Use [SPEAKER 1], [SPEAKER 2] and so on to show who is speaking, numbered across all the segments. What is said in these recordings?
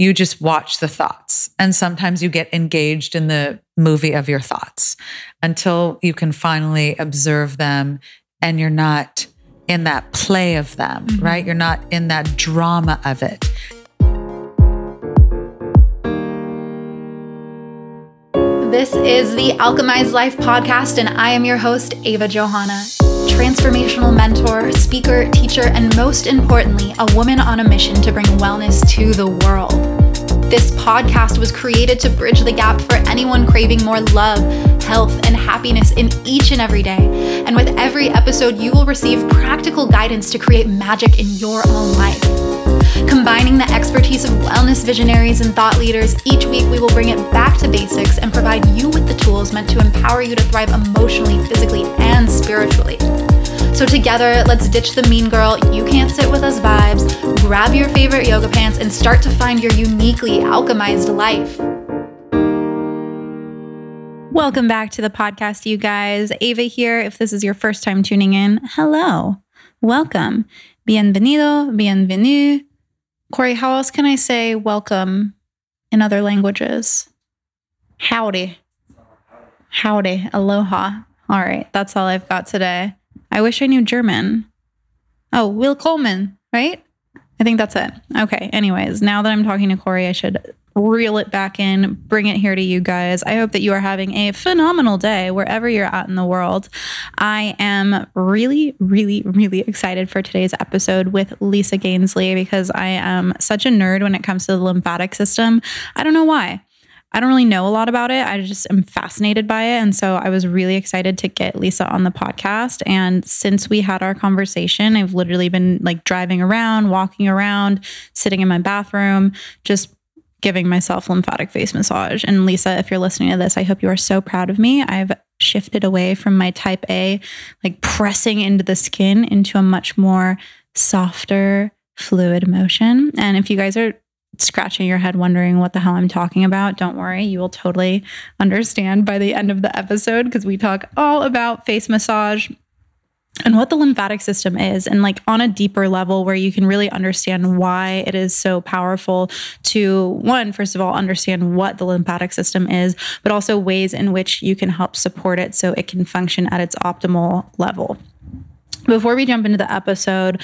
[SPEAKER 1] you just watch the thoughts. And sometimes you get engaged in the movie of your thoughts until you can finally observe them and you're not in that play of them, mm-hmm. right? You're not in that drama of it.
[SPEAKER 2] This is the Alchemized Life podcast, and I am your host, Ava Johanna transformational mentor, speaker, teacher, and most importantly, a woman on a mission to bring wellness to the world. This podcast was created to bridge the gap for anyone craving more love, health, and happiness in each and every day. And with every episode, you will receive practical guidance to create magic in your own life. Combining the expertise of wellness visionaries and thought leaders, each week we will bring it back to basics and provide you with the tools meant to empower you to thrive emotionally, physically, and spiritually. So, together, let's ditch the mean girl, you can't sit with us vibes, grab your favorite yoga pants, and start to find your uniquely alchemized life. Welcome back to the podcast, you guys. Ava here. If this is your first time tuning in, hello. Welcome. Bienvenido, bienvenue. Corey, how else can I say welcome in other languages? Howdy. Howdy. Aloha. All right. That's all I've got today. I wish I knew German. Oh, Willkommen, right? I think that's it. Okay. Anyways, now that I'm talking to Corey, I should reel it back in, bring it here to you guys. I hope that you are having a phenomenal day wherever you're at in the world. I am really, really, really excited for today's episode with Lisa Gainsley because I am such a nerd when it comes to the lymphatic system. I don't know why. I don't really know a lot about it. I just am fascinated by it. And so I was really excited to get Lisa on the podcast. And since we had our conversation, I've literally been like driving around, walking around, sitting in my bathroom, just giving myself lymphatic face massage. And Lisa, if you're listening to this, I hope you are so proud of me. I've shifted away from my type A, like pressing into the skin into a much more softer, fluid motion. And if you guys are scratching your head wondering what the hell I'm talking about, don't worry. You will totally understand by the end of the episode because we talk all about face massage and what the lymphatic system is and like on a deeper level where you can really understand why it is so powerful to one first of all understand what the lymphatic system is but also ways in which you can help support it so it can function at its optimal level before we jump into the episode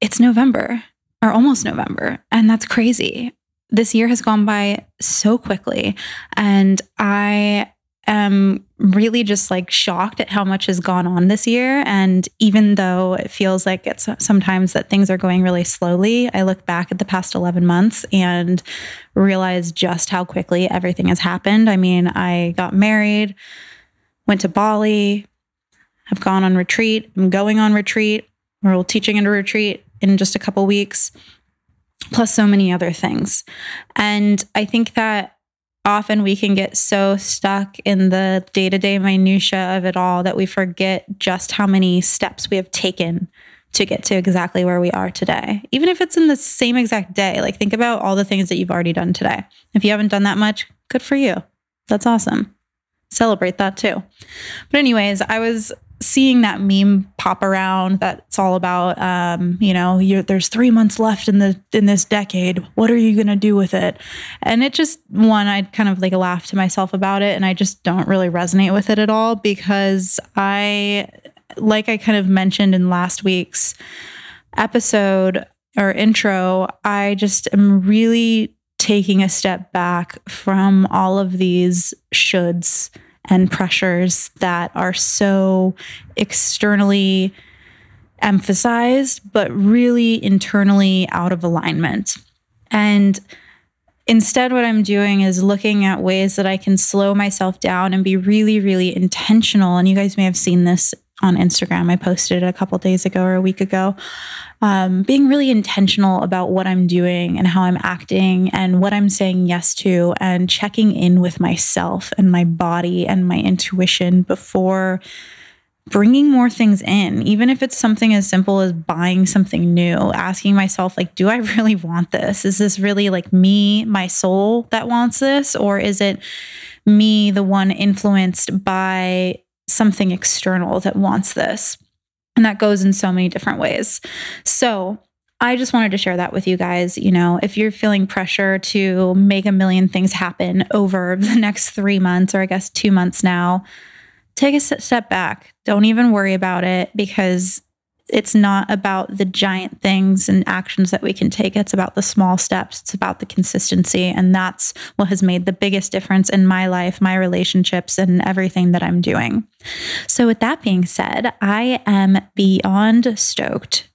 [SPEAKER 2] it's november or almost November. And that's crazy. This year has gone by so quickly. And I am really just like shocked at how much has gone on this year. And even though it feels like it's sometimes that things are going really slowly, I look back at the past 11 months and realize just how quickly everything has happened. I mean, I got married, went to Bali, have gone on retreat, I'm going on retreat, we're all teaching in a retreat in just a couple weeks, plus so many other things. And I think that often we can get so stuck in the day to day minutia of it all that we forget just how many steps we have taken to get to exactly where we are today. Even if it's in the same exact day, like think about all the things that you've already done today. If you haven't done that much, good for you. That's awesome. Celebrate that too. But, anyways, I was seeing that meme pop around that's all about um, you know there's three months left in the in this decade. What are you going to do with it? And it just one i kind of like laugh to myself about it and i just don't really resonate with it at all because i like i kind of mentioned in last week's episode or intro i just am really taking a step back from all of these shoulds and pressures that are so externally emphasized, but really internally out of alignment. And instead, what I'm doing is looking at ways that I can slow myself down and be really, really intentional. And you guys may have seen this on Instagram. I posted it a couple days ago or a week ago. Um, being really intentional about what I'm doing and how I'm acting and what I'm saying yes to, and checking in with myself and my body and my intuition before bringing more things in, even if it's something as simple as buying something new, asking myself, like, do I really want this? Is this really like me, my soul that wants this? Or is it me, the one influenced by something external that wants this. And that goes in so many different ways. So, I just wanted to share that with you guys. You know, if you're feeling pressure to make a million things happen over the next three months, or I guess two months now, take a step back. Don't even worry about it because it's not about the giant things and actions that we can take. It's about the small steps. It's about the consistency. And that's what has made the biggest difference in my life, my relationships, and everything that I'm doing. So, with that being said, I am beyond stoked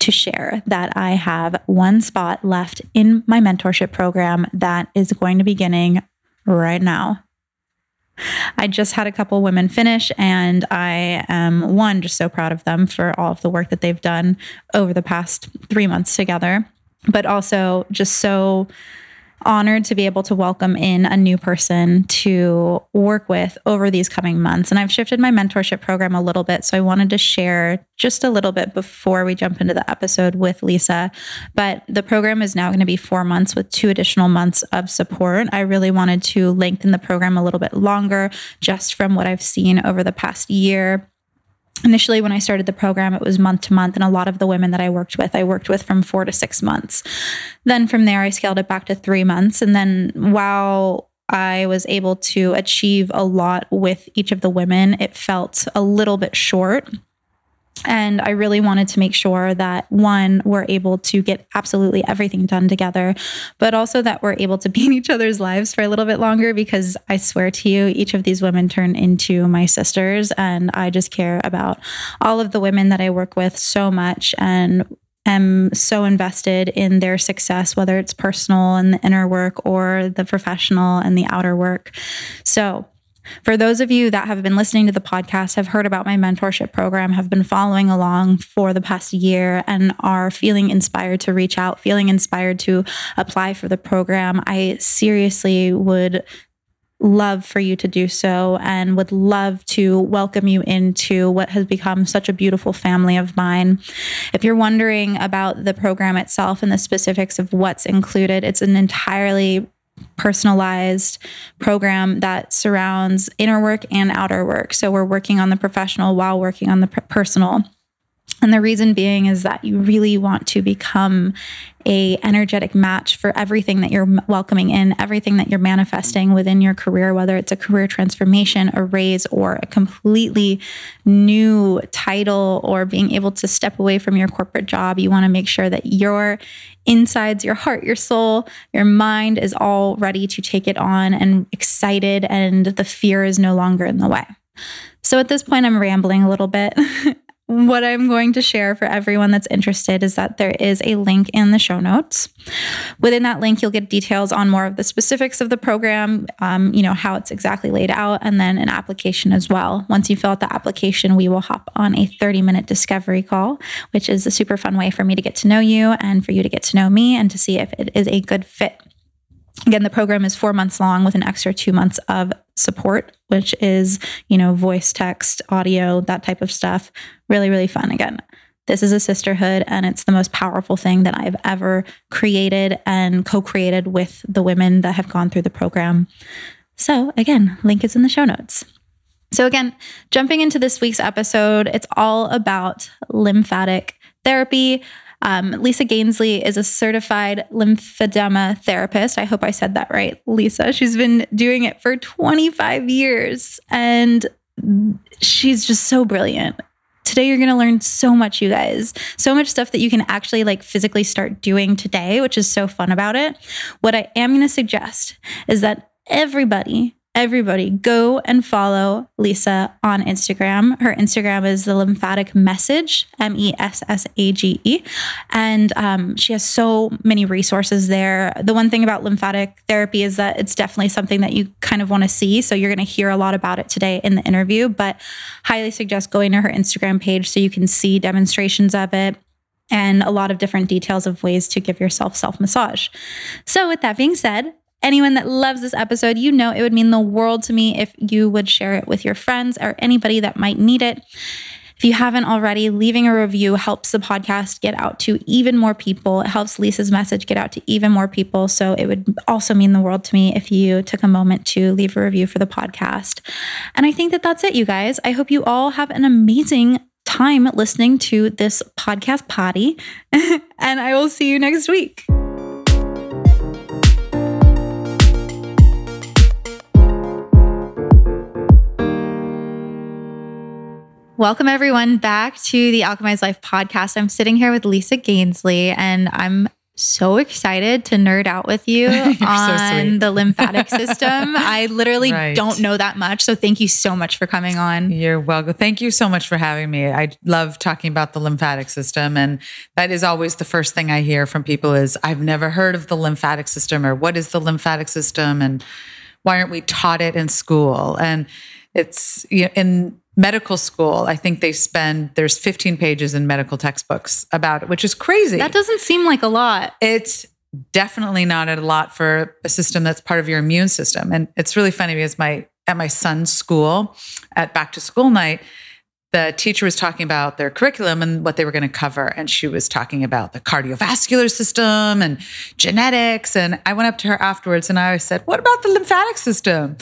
[SPEAKER 2] to share that I have one spot left in my mentorship program that is going to be beginning right now. I just had a couple women finish, and I am one just so proud of them for all of the work that they've done over the past three months together, but also just so honored to be able to welcome in a new person to work with over these coming months. And I've shifted my mentorship program a little bit. So I wanted to share just a little bit before we jump into the episode with Lisa. But the program is now going to be four months with two additional months of support. I really wanted to lengthen the program a little bit longer just from what I've seen over the past year initially when i started the program it was month to month and a lot of the women that i worked with i worked with from four to six months. Then from there i scaled it back to three months and then while i was able to achieve a lot with each of the women it felt a little bit short and I really wanted to make sure that one, we're able to get absolutely everything done together, but also that we're able to be in each other's lives for a little bit longer because I swear to you, each of these women turn into my sisters. And I just care about all of the women that I work with so much. And am so invested in their success, whether it's personal and the inner work or the professional and the outer work. So, for those of you that have been listening to the podcast, have heard about my mentorship program, have been following along for the past year, and are feeling inspired to reach out, feeling inspired to apply for the program, I seriously would love for you to do so and would love to welcome you into what has become such a beautiful family of mine. If you're wondering about the program itself and the specifics of what's included, it's an entirely personalized program that surrounds inner work and outer work. So we're working on the professional while working on the personal. And the reason being is that you really want to become a energetic match for everything that you're welcoming in, everything that you're manifesting within your career, whether it's a career transformation, a raise, or a completely new title, or being able to step away from your corporate job. You want to make sure that your insides, your heart, your soul, your mind is all ready to take it on and excited, and the fear is no longer in the way. So at this point, I'm rambling a little bit. what I'm going to share for everyone that's interested is that there is a link in the show notes. Within that link, you'll get details on more of the specifics of the program, um, you know, how it's exactly laid out, and then an application as well. Once you fill out the application, we will hop on a 30 minute discovery call, which is a super fun way for me to get to know you and for you to get to know me and to see if it is a good fit. Again, the program is four months long with an extra two months of support, which is, you know, voice, text, audio, that type of stuff. Really, really fun. Again, this is a sisterhood and it's the most powerful thing that I've ever created and co created with the women that have gone through the program. So, again, link is in the show notes. So, again, jumping into this week's episode, it's all about lymphatic therapy. Um, Lisa Gainsley is a certified lymphedema therapist. I hope I said that right, Lisa. She's been doing it for 25 years and she's just so brilliant. Today you're going to learn so much you guys. So much stuff that you can actually like physically start doing today, which is so fun about it. What I am going to suggest is that everybody everybody go and follow Lisa on Instagram. Her Instagram is the lymphatic message, M E S S A G E. And um, she has so many resources there. The one thing about lymphatic therapy is that it's definitely something that you kind of want to see. So you're going to hear a lot about it today in the interview, but highly suggest going to her Instagram page so you can see demonstrations of it and a lot of different details of ways to give yourself self massage. So, with that being said, anyone that loves this episode, you know it would mean the world to me if you would share it with your friends or anybody that might need it. If you haven't already, leaving a review helps the podcast get out to even more people. It helps Lisa's message get out to even more people. So it would also mean the world to me if you took a moment to leave a review for the podcast. And I think that that's it, you guys. I hope you all have an amazing time listening to this podcast potty. and I will see you next week. Welcome, everyone, back to the Alchemized Life podcast. I'm sitting here with Lisa Gainsley, and I'm so excited to nerd out with you on
[SPEAKER 1] so
[SPEAKER 2] the lymphatic system. I literally
[SPEAKER 1] Right.
[SPEAKER 2] don't know that much. So, thank you so much for coming on.
[SPEAKER 1] You're welcome. Thank you so much for having me. I love talking about the lymphatic system. And that is always the first thing I hear from people is I've never heard of the lymphatic system or what is the lymphatic system and why aren't we taught it in school? And it's you know, in medical school, I think they spend there's 15 pages in medical textbooks about it, which is crazy.
[SPEAKER 2] That doesn't seem like a lot.
[SPEAKER 1] it's definitely not a lot for a system that's part of your immune system. And it's really funny because my at my son's school at back to school night, the teacher was talking about their curriculum and what they were going to cover. And she was talking about the cardiovascular system and genetics. And I went up to her afterwards and I said, What about the lymphatic system?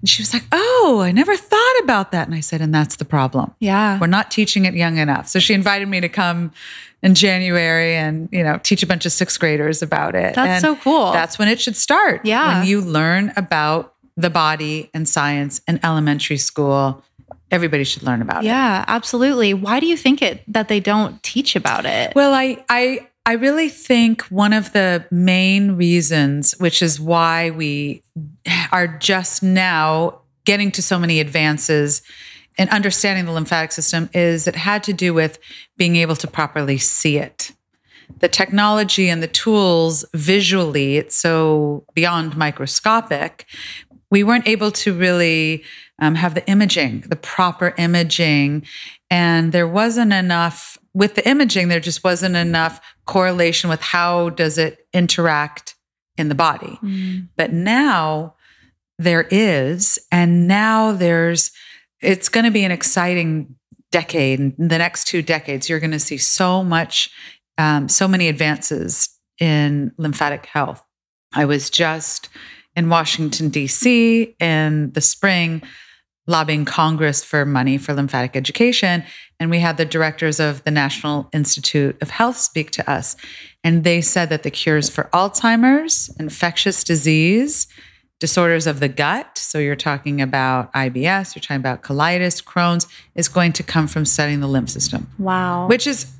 [SPEAKER 1] And she was like, Oh, I never thought about that. And I said, And that's the problem.
[SPEAKER 2] Yeah.
[SPEAKER 1] We're not teaching it young enough. So she invited me to come in January and, you know, teach a bunch of sixth graders about it.
[SPEAKER 2] That's
[SPEAKER 1] And
[SPEAKER 2] so cool.
[SPEAKER 1] That's when it should start.
[SPEAKER 2] Yeah.
[SPEAKER 1] When you learn about the body and science in elementary school, everybody should learn about it.
[SPEAKER 2] Yeah, absolutely. Why do you think it that they don't teach about it?
[SPEAKER 1] Well, I I I really think one of the main reasons, which is why we are just now getting to so many advances in understanding the lymphatic system, is it had to do with being able to properly see it. The technology and the tools visually, it's so beyond microscopic. We weren't able to really um, have the imaging, the proper imaging. And there wasn't enough with the imaging, there just wasn't enough correlation with how does it interact in the body.
[SPEAKER 2] Mm.
[SPEAKER 1] But now there is, and now there's, it's going to be an exciting decade. In the next two decades, you're going to see so much, um, so many advances in lymphatic health. I was just in Washington, D.C. in the spring lobbying Congress for money for lymphatic education. And we had the directors of the National Institute of Health speak to us. And they said that the cures for Alzheimer's, infectious disease, disorders of the gut, so you're talking about IBS, you're talking about colitis, Crohn's, is going to come from studying the lymph system,
[SPEAKER 2] Wow.
[SPEAKER 1] which is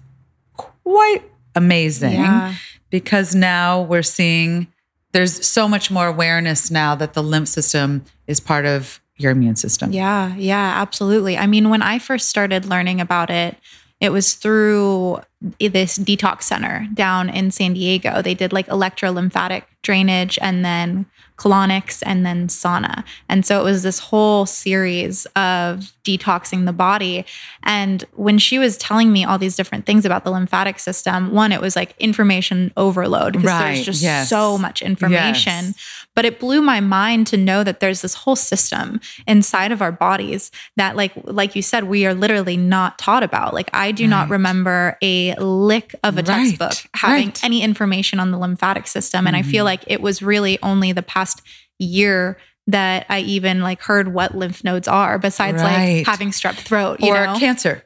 [SPEAKER 1] quite amazing
[SPEAKER 2] yeah.
[SPEAKER 1] because now we're seeing there's so much more awareness now that the lymph system is part of your immune system.
[SPEAKER 2] Yeah, yeah, absolutely. I mean, when I first started learning about it, it was through this detox center down in San Diego. They did like electrolymphatic drainage and then colonics and then sauna. And so it was this whole series of detoxing the body. And when she was telling me all these different things about the lymphatic system, one, it was like information overload because
[SPEAKER 1] Right,
[SPEAKER 2] there's just
[SPEAKER 1] yes.
[SPEAKER 2] so much information.
[SPEAKER 1] Yes.
[SPEAKER 2] But it blew my mind to know that there's this whole system inside of our bodies that like like you said we are literally not taught about. Like I do not remember a lick of a
[SPEAKER 1] Right,
[SPEAKER 2] textbook having
[SPEAKER 1] right.
[SPEAKER 2] any information on the lymphatic system and I feel
[SPEAKER 1] Mhm.
[SPEAKER 2] like it was really only the past year that I even like heard what lymph nodes are besides
[SPEAKER 1] Right.
[SPEAKER 2] like having strep throat, you
[SPEAKER 1] Or
[SPEAKER 2] know.
[SPEAKER 1] cancer.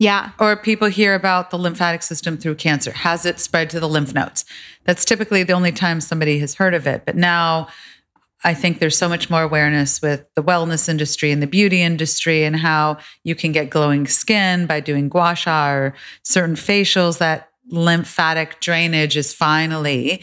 [SPEAKER 2] Yeah.
[SPEAKER 1] Or people hear about the lymphatic system through cancer. Has it spread to the lymph nodes? That's typically the only time somebody has heard of it. But now I think there's so much more awareness with the wellness industry and the beauty industry and how you can get glowing skin by doing gua sha or certain facials that lymphatic drainage is finally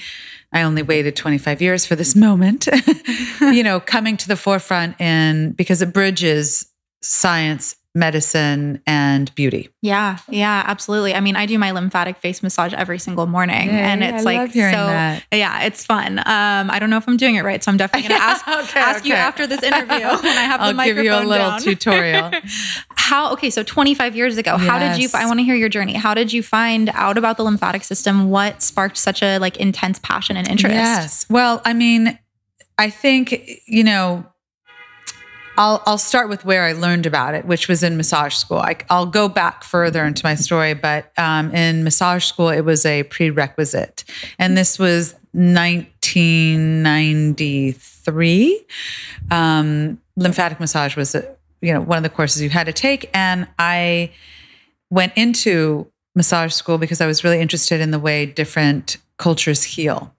[SPEAKER 1] I only waited 25 years for this moment, you know, coming to the forefront in because it bridges science, medicine, and beauty.
[SPEAKER 2] Yeah, yeah, absolutely. I mean, I do my lymphatic face massage every single morning, and it's
[SPEAKER 1] I
[SPEAKER 2] like so.
[SPEAKER 1] that.
[SPEAKER 2] Yeah, it's fun. Um, I don't know if I'm doing it right, so I'm definitely going to ask
[SPEAKER 1] Okay,
[SPEAKER 2] ask you after this interview when I have the
[SPEAKER 1] I'll
[SPEAKER 2] microphone
[SPEAKER 1] give you a little
[SPEAKER 2] down.
[SPEAKER 1] tutorial.
[SPEAKER 2] How? Okay, so 25 years ago, how did you? I want to hear your journey. How did you find out about the lymphatic system? What sparked such a like intense passion and interest?
[SPEAKER 1] Yes. Well, I mean, I think, you know, I'll I'll start with where I learned about it, which was in massage school. I, I'll go back further into my story, but um, in massage school, it was a prerequisite, and this was 1993. Um, lymphatic massage was, you know, one of the courses you had to take, and I went into massage school because I was really interested in the way different cultures heal.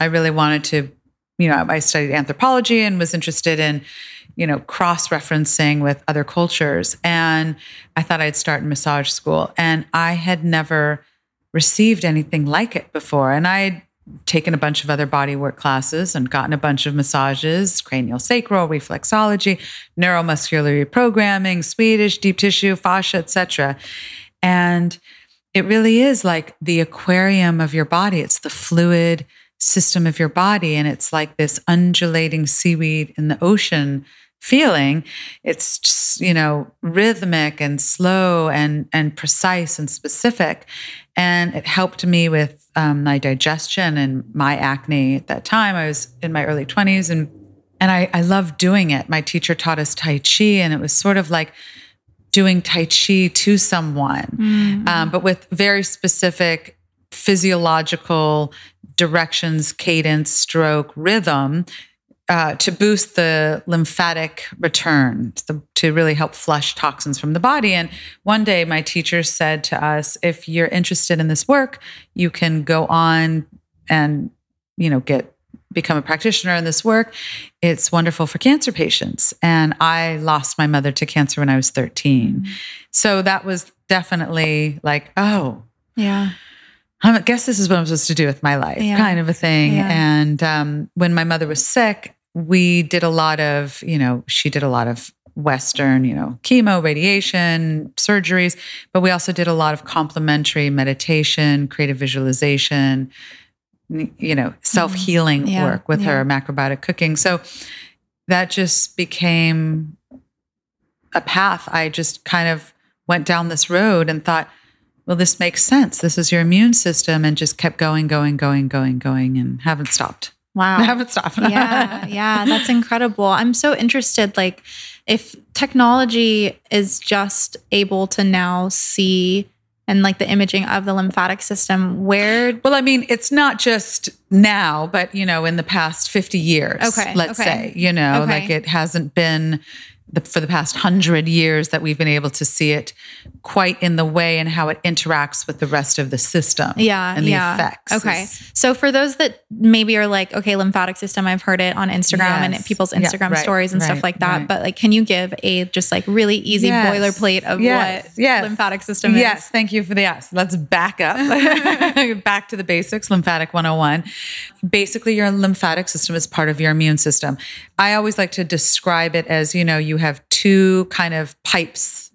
[SPEAKER 1] I really wanted to, you know, I studied anthropology and was interested in, you know, cross referencing with other cultures. And I thought I'd start massage school. And I had never received anything like it before. And I'd taken a bunch of other bodywork classes and gotten a bunch of massages, cranial sacral, reflexology, neuromuscular reprogramming, Swedish, deep tissue, fascia, etc. And it really is like the aquarium of your body. It's the fluid system of your body. And it's like this undulating seaweed in the ocean feeling. It's just, you know, rhythmic and slow and and precise and specific. And it helped me with um, my digestion and my acne at that time. I was in my early 20s and and I, I loved doing it. My teacher taught us Tai Chi, and it was sort of like doing Tai Chi to someone, mm. um, but with very specific physiological directions, cadence, stroke, rhythm uh, to boost the lymphatic return, to, to really help flush toxins from the body. And one day, my teacher said to us, if you're interested in this work, you can go on and, you know, get become a practitioner in this work. It's wonderful for cancer patients. And I lost my mother to cancer when I was 13. Mm-hmm. So that was definitely like, oh,
[SPEAKER 2] yeah.
[SPEAKER 1] I guess this is what I'm supposed to do with my life, yeah. kind of a thing. Yeah. And um, when my mother was sick, we did a lot of, you know, she did a lot of Western, you know, chemo, radiation, surgeries, but we also did a lot of complementary meditation, creative visualization, you know, self healing yeah. work with her macrobiotic cooking. So that just became a path. I just kind of went down this road and thought, well, this makes sense. This is your immune system, and just kept going, going, going, going, going, and haven't stopped.
[SPEAKER 2] Wow.
[SPEAKER 1] I haven't stopped.
[SPEAKER 2] yeah. Yeah. That's incredible. I'm so interested. Like, if technology is just able to now see and like the imaging of the lymphatic system, where.
[SPEAKER 1] Well, I mean, it's not just now, but, you know, in the past 50 years,
[SPEAKER 2] okay,
[SPEAKER 1] let's
[SPEAKER 2] okay.
[SPEAKER 1] say, you know, okay. like it hasn't been the, for the past hundred years that we've been able to see it quite in the way and how it interacts with the rest of the system.
[SPEAKER 2] Yeah.
[SPEAKER 1] And the
[SPEAKER 2] yeah.
[SPEAKER 1] effects.
[SPEAKER 2] Okay. So for those that maybe are like, okay, lymphatic system, I've heard it on Instagram yes. and people's Instagram yeah, right,
[SPEAKER 1] stories
[SPEAKER 2] and
[SPEAKER 1] right,
[SPEAKER 2] stuff like that.
[SPEAKER 1] Right.
[SPEAKER 2] But like, can you give a just like really easy yes. boilerplate of
[SPEAKER 1] yes.
[SPEAKER 2] what
[SPEAKER 1] yes.
[SPEAKER 2] lymphatic system is?
[SPEAKER 1] Yes. Thank you for the yes. Let's back up. back to the basics, lymphatic 101. Basically, your lymphatic system is part of your immune system. I always like to describe it as, you know, you have two kind of pipes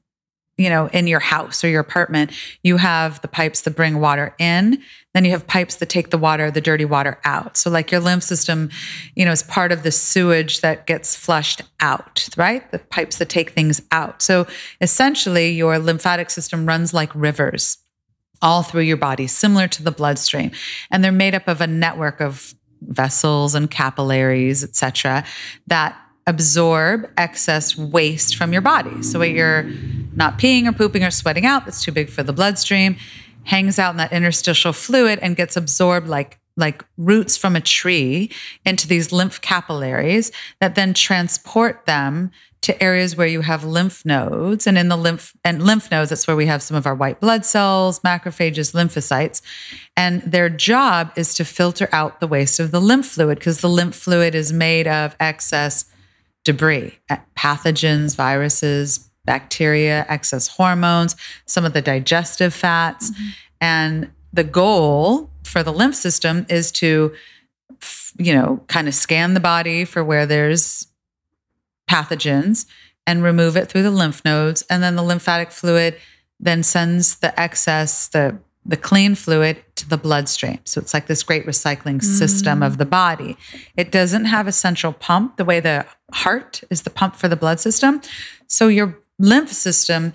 [SPEAKER 1] you know in your house or your apartment. You have the pipes that bring water in then you have pipes that take the water the dirty water out. So like your lymph system you know is part of the sewage that gets flushed out right? The pipes that take things out. So essentially your lymphatic system runs like rivers all through your body similar to the bloodstream. And they're made up of a network of vessels and capillaries etc that absorb excess waste from your body. So what you're not peeing or pooping or sweating out that's too big for the bloodstream hangs out in that interstitial fluid and gets absorbed like like roots from a tree into these lymph capillaries that then transport them to areas where you have lymph nodes and in the lymph and lymph nodes that's where we have some of our white blood cells macrophages lymphocytes and their job is to filter out the waste of the lymph fluid because the lymph fluid is made of excess debris, pathogens, viruses, bacteria, excess hormones, some of the digestive fats. Mm-hmm. And the goal for the lymph system is to, you know, kind of scan the body for where there's pathogens and remove it through the lymph nodes. And then the lymphatic fluid then sends the excess, the the clean fluid to the bloodstream. So it's like this great recycling system of the body. It doesn't have a central pump the way the heart is the pump for the blood system. So your lymph system,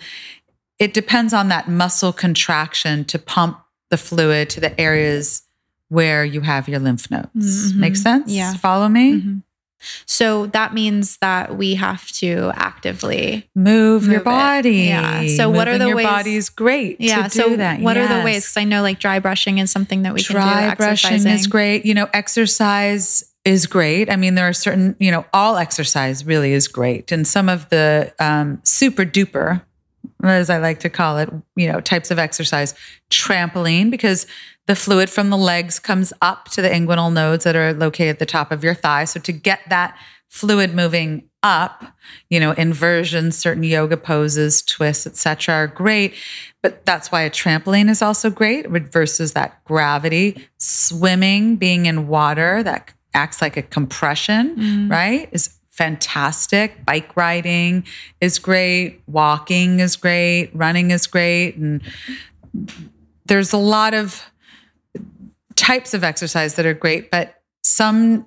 [SPEAKER 1] it depends on that muscle contraction to pump the fluid to the areas where you have your lymph nodes. Mm-hmm. Make sense?
[SPEAKER 2] Yeah.
[SPEAKER 1] Follow me? Mm-hmm.
[SPEAKER 2] So that means that we have to actively
[SPEAKER 1] move, move your body.
[SPEAKER 2] It. Yeah. So what are the
[SPEAKER 1] your
[SPEAKER 2] ways? Your
[SPEAKER 1] body's great.
[SPEAKER 2] Yeah. so
[SPEAKER 1] that.
[SPEAKER 2] what
[SPEAKER 1] yes.
[SPEAKER 2] are the ways? Because I know like dry brushing is something that we
[SPEAKER 1] dry
[SPEAKER 2] can do.
[SPEAKER 1] Dry brushing is great. You know, exercise is great. I mean, there are certain, you know, all exercise really is great. And some of the um, super duper as I like to call it, you know, types of exercise. Trampoline, because the fluid from the legs comes up to the inguinal nodes that are located at the top of your thigh. So to get that fluid moving up, you know, inversions, certain yoga poses, twists, etc., are great. But that's why a trampoline is also great It reverses that gravity. Swimming, being in water, that acts like a compression,
[SPEAKER 2] Mm.
[SPEAKER 1] right? Is fantastic. Bike riding is great. Walking is great. Running is great. And there's a lot of types of exercise that are great, but some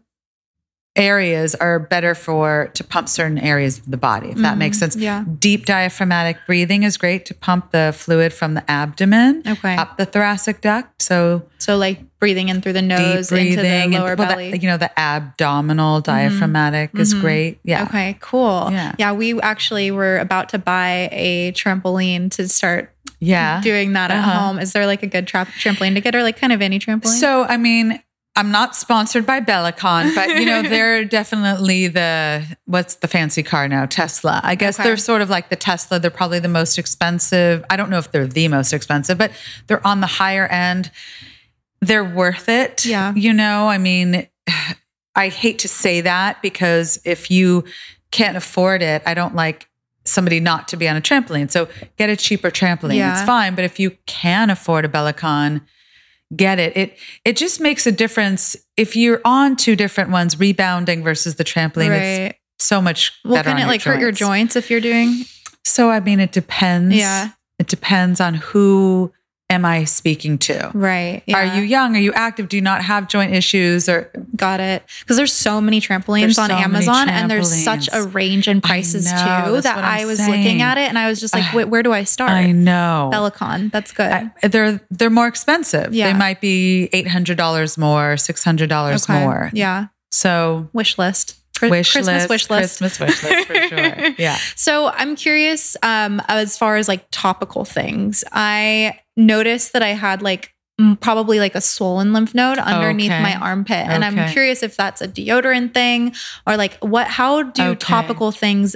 [SPEAKER 1] areas are better for to pump certain areas of the body, if that makes sense.
[SPEAKER 2] Yeah.
[SPEAKER 1] Deep diaphragmatic breathing is great to pump the fluid from the abdomen
[SPEAKER 2] Okay.
[SPEAKER 1] up the thoracic duct. So
[SPEAKER 2] So like breathing in through the nose into the lower
[SPEAKER 1] and well,
[SPEAKER 2] belly.
[SPEAKER 1] that, you know the abdominal diaphragmatic is
[SPEAKER 2] Mhm.
[SPEAKER 1] great. Yeah.
[SPEAKER 2] Okay, cool.
[SPEAKER 1] yeah. Yeah.
[SPEAKER 2] we actually were about to buy a trampoline to start
[SPEAKER 1] Yeah.
[SPEAKER 2] doing that at
[SPEAKER 1] Uh-huh.
[SPEAKER 2] home. Is there like a good tra- trampoline to get or like kind of any trampoline?
[SPEAKER 1] So, I mean, I'm not sponsored by Bellicon, but you know, they're definitely the what's the fancy car now? Tesla. I guess
[SPEAKER 2] Okay.
[SPEAKER 1] they're sort of like the Tesla. They're probably the most expensive. I don't know if they're the most expensive, but they're on the higher end. They're worth it.
[SPEAKER 2] Yeah.
[SPEAKER 1] You know, I mean, I hate to say that because if you can't afford it, I don't like somebody not to be on a trampoline. So get a cheaper trampoline.
[SPEAKER 2] Yeah.
[SPEAKER 1] It's fine. But if you can afford a Bellicon, get it. It it just makes a difference if you're on two different ones, rebounding versus the trampoline. It's so much
[SPEAKER 2] Well,
[SPEAKER 1] better.
[SPEAKER 2] can it like hurt your joints if you're doing?
[SPEAKER 1] So I mean, it depends.
[SPEAKER 2] Yeah.
[SPEAKER 1] it depends on who am I speaking to.
[SPEAKER 2] Right.
[SPEAKER 1] Are you young? Are you active? Do you not have joint issues? Or
[SPEAKER 2] Got it. Because there's so many trampolines on Amazon, and there's such a range in prices
[SPEAKER 1] know,
[SPEAKER 2] too that
[SPEAKER 1] I'm
[SPEAKER 2] was
[SPEAKER 1] saying.
[SPEAKER 2] looking at it and I was just like, wait, where do I start?
[SPEAKER 1] I know
[SPEAKER 2] Bellicon. That's good.
[SPEAKER 1] I- they're they're more expensive.
[SPEAKER 2] Yeah.
[SPEAKER 1] They might be eight hundred dollars more, six hundred dollars
[SPEAKER 2] Okay.
[SPEAKER 1] more.
[SPEAKER 2] Yeah.
[SPEAKER 1] So
[SPEAKER 2] Wish list.
[SPEAKER 1] Wish
[SPEAKER 2] Christmas
[SPEAKER 1] list,
[SPEAKER 2] wish list.
[SPEAKER 1] Christmas wish list for sure. Yeah.
[SPEAKER 2] So I'm curious um, as far as like topical things. I noticed that I had like probably like a swollen lymph node underneath
[SPEAKER 1] Okay.
[SPEAKER 2] my armpit, and I'm curious if that's a deodorant thing or like what. How do
[SPEAKER 1] Okay.
[SPEAKER 2] topical things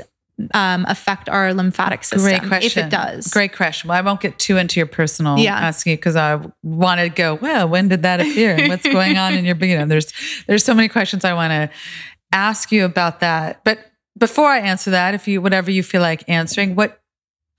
[SPEAKER 2] um, affect our lymphatic system?
[SPEAKER 1] Great question.
[SPEAKER 2] If it does,
[SPEAKER 1] Great question. Well, I won't get too into your personal
[SPEAKER 2] Yeah.
[SPEAKER 1] asking because I want to go, well, when did that appear? And what's going on in your you know, there's there's so many questions I want to ask you about that. But before I answer that, if you whatever you feel like answering, what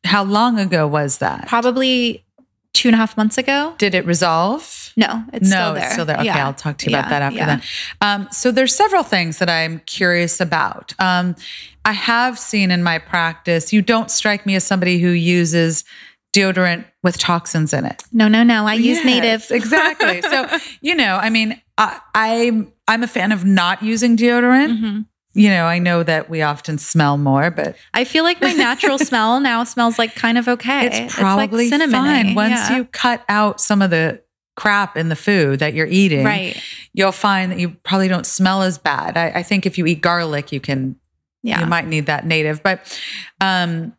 [SPEAKER 1] how long ago was that?
[SPEAKER 2] Probably two and a half months ago.
[SPEAKER 1] Did it resolve?
[SPEAKER 2] No, it's
[SPEAKER 1] no,
[SPEAKER 2] still there.
[SPEAKER 1] it's still there. Okay,
[SPEAKER 2] Yeah.
[SPEAKER 1] I'll talk to you about
[SPEAKER 2] Yeah,
[SPEAKER 1] that after
[SPEAKER 2] yeah.
[SPEAKER 1] then. Um, so there's several things that I'm curious about. Um, I have seen in my practice, you don't strike me as somebody who uses deodorant with toxins in it.
[SPEAKER 2] No, no, no. I use
[SPEAKER 1] Yes,
[SPEAKER 2] native.
[SPEAKER 1] exactly. So you know, I mean, I, I'm I'm a fan of not using deodorant.
[SPEAKER 2] Mhm.
[SPEAKER 1] You know, I know that we often smell more, but
[SPEAKER 2] I feel like my natural smell now smells like kind of okay.
[SPEAKER 1] it's probably
[SPEAKER 2] like cinnamon.
[SPEAKER 1] fine once you cut out some of the crap in the food that you're eating.
[SPEAKER 2] right.
[SPEAKER 1] you'll find that you probably don't smell as bad. I, I think if you eat garlic, you can
[SPEAKER 2] Yeah.
[SPEAKER 1] you might need that native. But um,